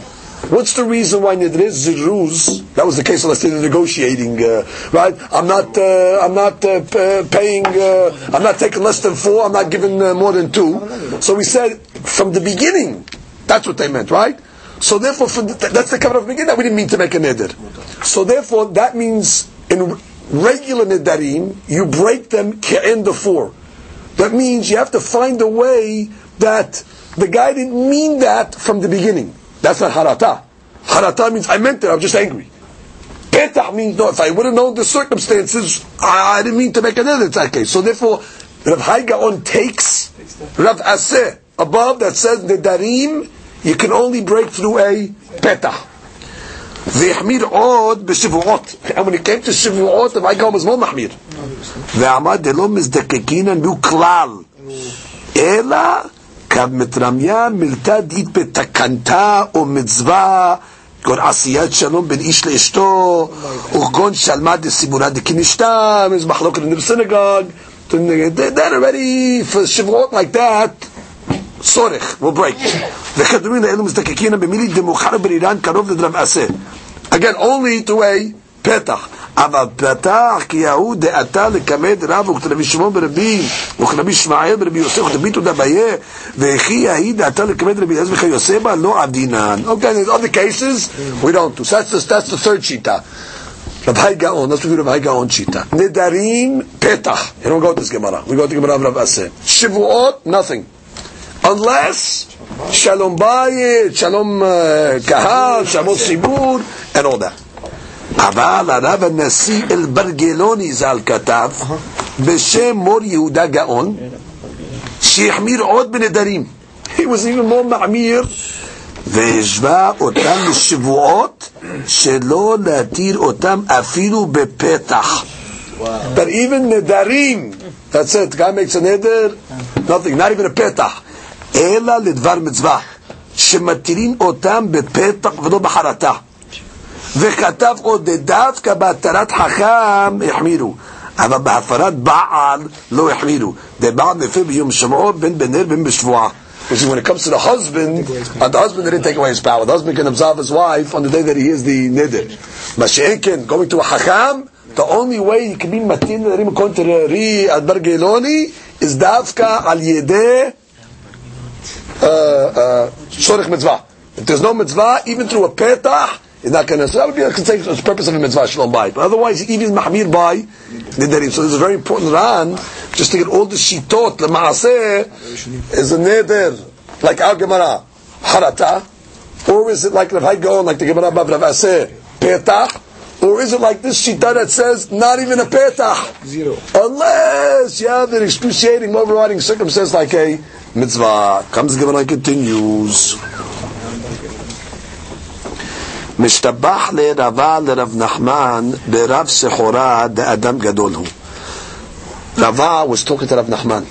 What's the reason why nidre ziruz? That was the case of let's negotiating, uh, right? I'm not, uh, I'm not uh, paying, uh, I'm not taking less than four. I'm not giving uh, more than two. So we said from the beginning, that's what they meant, right? So therefore, for the, that's the cover of beginning. That we didn't mean to make a neder. So therefore, that means in regular nedarim, you break them in the four. That means you have to find a way that the guy didn't mean that from the beginning. That's not harata. Harata means I meant it. I'm just angry. Petah means no. If I would have known the circumstances, I, I didn't mean to make an edit in that case. So therefore, Rav Hai Gaon takes Rav Aseh above that says nedarim You can only break through a petah. והחמיר עוד בשבועות. And when it came to שבועות, רב גאון was more מחמיר. ועמד דלא מזדקקינן נו כלל. אלא כמתרמיה מילתא דית בתקנתה או מצווה כגון עשיית שלום בין איש לאשתו, או כגון שלמה דסימונה דקנישתם, is מחלוקת in the synagogue. Then already, for שבועות like that, Sorech will break. וכדומים לאלו מזדקקין במילי דמוכר ברירן קרוב לדרם עשה. Again, only to a פתח. אבל פתח כי יהוא דעתה לכבד רב וכתרבי שמעון ברבי וכתרבי שמעאל ברבי יוסף וכתרבי תודה ביה וכי יהי דעתה לכבד רבי אליעזר וכי יוסף לא עדינן. אוקיי, in other cases, we don't do. So that's the, that's the third שיטה. Rav Hai Gaon, let's review Rav Hai Gaon Shita. Nedarim Petach. You don't go to this Gemara. We go to Gemara of Rav Aseh. Shavuot, nothing Unless Shalom Bayit, Shalom uh, Kahal, Shalom Sibur, and all that. אבל הרב הנשיא אלברגלוני ז"ל כתב בשם מור יהודה גאון שהחמיר עוד בנדרים. He was even more מחמיר והשווה אותם לשבועות שלא להתיר אותם אפילו בפתח. But even נדרים, that's it, guy makes a neder, nothing, not even a פתח, אלא לדבר מצווה, שמתירים אותם בפתח ולא בחרטה. וכתב עוד דווקא בהתרת חכם החמירו, אבל בהפרת בעל לא החמירו. דבעל מפר ביום שמעו בין בנר בין בשבועה. Is when it comes to the husband, uh, the husband didn't take away his power. The husband can absolve his wife on the day that he is the nidr. Mashiachin, going to a hacham, the only way he can be matin according to the Ri Adbar Geloni is dafka al yedeh Uh, uh, shorich mitzvah. If there's no mitzvah, even through a petah, he's not going to. So that would be like the purpose of a mitzvah shalom bay. But otherwise, even mahmir by nidarim. So this is a very important Ran, just to get all the shitot. The maaseh is a neder, like our Gemara, harata, or is it like the Hagon, like the Gemara Bab Rav Aseh, petah? Or is it like this shita that says not even a petah? Zero. Unless you have an excruciating, overriding circumstance like a mitzvah. Comes given and continues. משתבח לרבה לרב נחמן ברב סחורה דאדם גדול הוא. Rava was talking to Rav Nachman.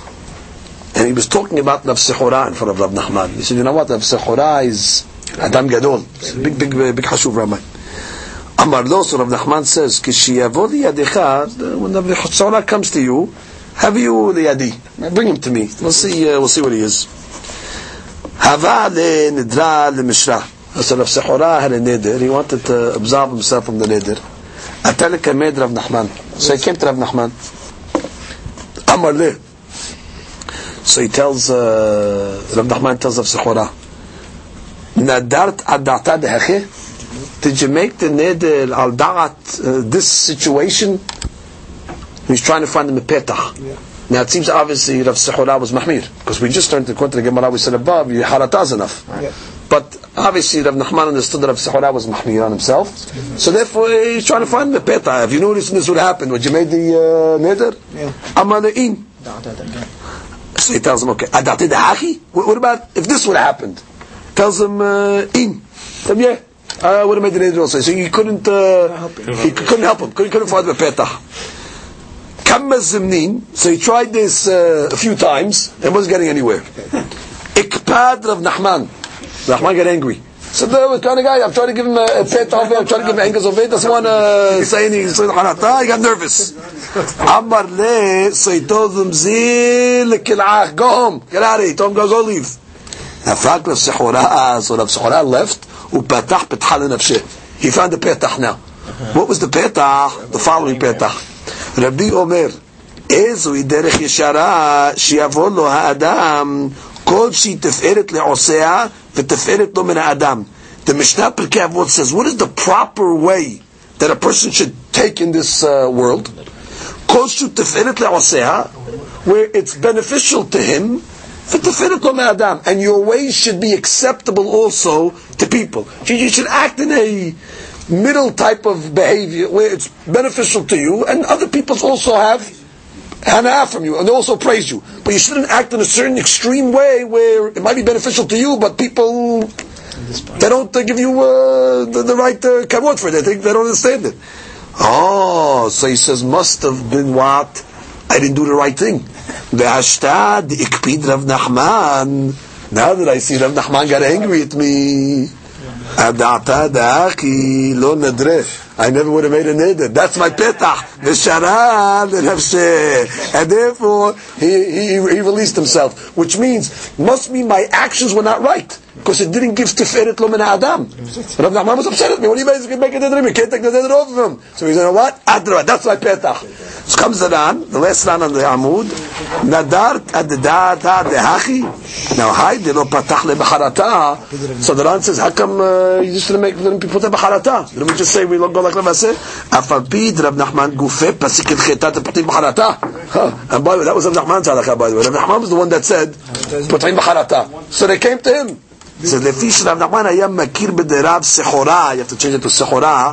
And he was talking about Rav Sechora in front of Rav Nachman. He said, you know what, Rav Sechora is Adam Gadol. Big, big, big, big Hashuv Rama. Amar Lo, so Rav Nachman says, Kishiyavod yadecha, when Rav Sechora comes to you, have you the liyadi. Bring him to me. We'll see, uh, we'll see what he is. Hava le nidra le mishra. So Rav Sechora had a neder. He wanted to absolve himself from the neder. Atalek made Rav Nachman. So he came to Rav Nachman. Amar le. So he tells, uh, Rav Nachman tells Rav Sechora, Nadart adata deheche? Did you make the neder al da'at uh, this situation? He's trying to find the a petach. Now it seems obviously Rav Sechora was mahmir because we just learned according to the Gemara we said above you harata is enough. Yeah. But obviously Rav Nachman understood that Rav Sechora was mahmir on himself, so therefore he's trying to find a petach. If you notice this would happen, would you made the uh, neder? Yeah. Amalein. So he tells him, okay, adate dahachi? What what about if this would have happened? Tells him, uh, in. Tell him, yeah. I would have made the neder also. So he couldn't, uh, he couldn't help him. Couldn't, couldn't find the petach. So he tried this uh, a few times and wasn't getting anywhere. [laughs] Ikpad Rav Nachman. Nachman got angry. So there was kind of guy, I'm trying to give him a, a pet I'm trying to give him angles of it, doesn't want to say anything, so he got nervous. [laughs] Amar le, so he told him, zil kil'ach, go home, get out of here, he told him, go, go leave. Now, Frank Rav Sechora, so Rav Sechora left, upatach lenafsheh. He found the petach now. What was the petach? The following petach. רבי אומר, איזוהי דרך ישרה שיבוא לו האדם כל שהיא תפארת לעושיה ותפארת לו מן האדם. The Mishnah Pirkei Avot says, what is the proper way that a person should take in this uh, world? כל שהוא תפארת לעושיה, where it's beneficial to him, ותפארת לו מהאדם. And your ways should be acceptable also to people. You you should act in a middle type of behavior where it's beneficial to you and other people also have hana from you and they also praise you. But you shouldn't act in a certain extreme way where it might be beneficial to you, but people they don't give you uh, the, the right uh, for it. They think they don't understand it. Oh, so he says must have been what I didn't do the right thing. The hashtag ikpid Rav Nachman. Now that I see Rav Nachman got angry at me. Adata da'aki lo nadre. I never would have made a neder. That's my petach. V'shara l'nafsheh. And therefore, he, he, he released himself. Which means, must mean my actions were not right. Because it didn't give tiferet lo adam. Rav Nachman was upset at me. What do you mean? Make a neder? You can't take the neder off of him. So he said, you know what? Adra. That's my petach. So comes the Ran, the last Ran on the Amud. Nadar adadata dehachi. Now, hi, de lo patach le b'charata. So the ran says, how come uh, you just didn't make didn't put a b'charata? Didn't we just say we don't go like Rav Aseh? Afal Rav Nachman gufe pasik el chetat putting b'charata. Huh. And by the way, that was Rav Nachman's halakha, by the way. Rav putting b'charata. So they came to him. Says, לפי שרב נחמן היה מכיר בדרב סחורה, you have to change it to סחורה,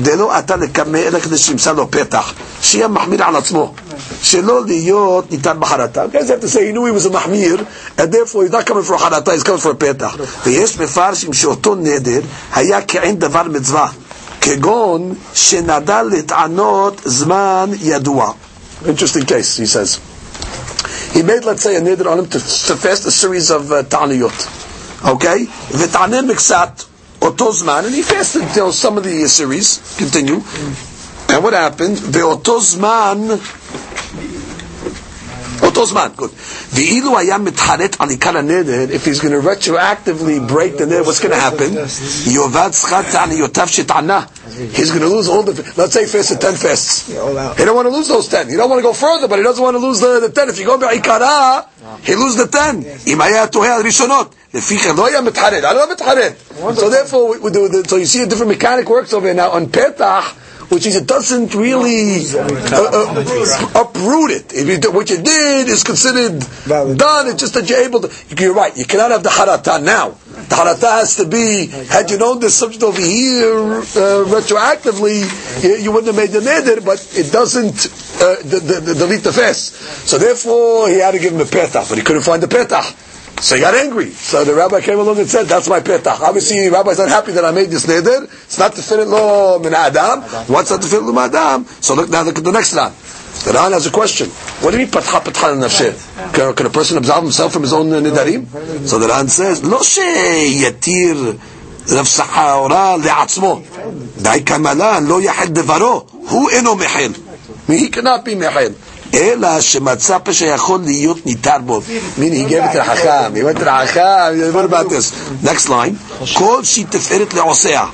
דלא אתה לקמא אלא כדי שימצא לו פתח, שיהיה מחמיר על עצמו, שלא להיות ניתן בחרטה. You have to say, he knew he מחמיר, and therefore he's not coming for חרטה, he's coming for פתח. ויש מפרשים שאותו נדר היה כעין דבר מצווה, כגון שנדע לטענות זמן ידוע. Interesting case, he says. He made, let's say, a neder on him to, to fast a series of uh, ta'aniyot. Okay? V'ta'anen miksat, אותו זמן, and he fasted you know, some of the uh, series. Continue. And what happened? ואותו זמן, אותו זמן, good. ואילו היה מתחרט על עיקר הנדר, if he's going to retroactively break the neder, what's going to happen? יאבד שכר תעניותיו שטענה. He's going to lose all the, let's say he fasted 10 fasts. all out. He don't want to lose those 10. He don't want to go further, but he doesn't want to lose the, the 10. If you go בעיקרה, he lose the 10. אם היה תוהה על ראשונות. לפי כן לא היה מתחרט. I don't מתחרט. So therefore, we, we do, the, so you see a different mechanic works over here now on Petach, which is it doesn't really uh, uh, uproot it. If you do, what you did is considered done. It's just that you're able to. You're right. You cannot have the harata now. The harata has to be. Had you known this subject over here uh, retroactively, you, you wouldn't have made the neder. But it doesn't uh, the, the, the, delete the fast. So therefore, he had to give him a petach, but he couldn't find the petach. So he got angry. So the rabbi came along and said, that's my petach. Obviously, the rabbi's not happy that I made this neder. It's not the tiferet lo in adam. What's not the lo in adam? So look now, look at the next line. The Ran has a question. What do you mean patcha patcha nafsheh? Can, can a person absolve himself from his own nedarim? So the Ran says, lo she yatir רב סחאורה לעצמו. dai kamala lo יחד devaro." הוא אינו מחל. He cannot be מחל. אלא שמצא פה שיכול להיות ניתר בו. meaning he gave it to the חכם, he went to the חכם, what about this? next line, כל שהיא תפארת לעושיה.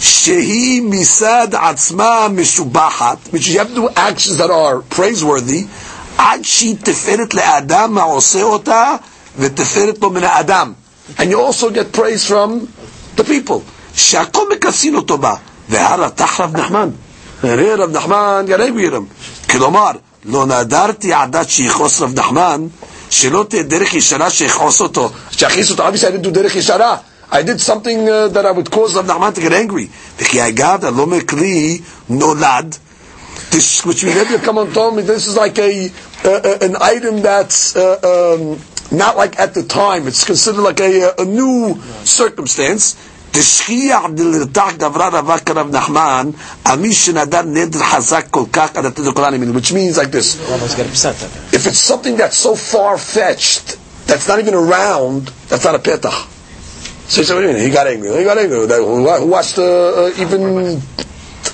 שהיא מצד עצמה משובחת, which you have to do actions that are praiseworthy, עד שהיא תפארת לאדם העושה אותה, ותפארת לו מן האדם. And you also get praise from the people. שהכל מכסין אותו בה. והרתח רב נחמן. הרי רב נחמן got angry at him. כלומר, לא נדרתי עדת שיכעוס רב נחמן, שלא תהיה דרך ישרה שיכעוס אותו. שיכעיס אותו. Obviously I didn't do דרך ישרה. I did something uh, that I would cause רב נחמן to get angry. וכי אגב, הלא מקרי נולד. This, which we never come and told me this is like a uh, an item that's uh, um, not like at the time. It's considered like a, a new circumstance. תשכיח דלרתח גברה רבה כרב נחמן על מי שנדר נדר חזק כל כך עד התדר כל העניינים, which means like this, Rabbi's got upset at it. if it's something that's so far-fetched, that's not even around, that's not a petach. So he said, what do you mean? He got angry. He got angry. That- Who, who wants to uh, even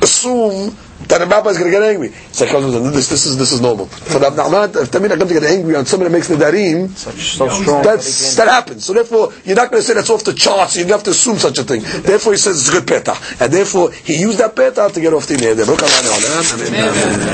assume that a rabbi is going to get angry? It's like, this, this, is, this is normal. For Rav Nachman, if Tamir comes to get angry on somebody that makes the darim, So strong. that's, that happens. So therefore, you're not going to say that's off the charts. You don't have to assume such a thing. Therefore, he says it's good petah. And therefore, he used that petah to get off the neder.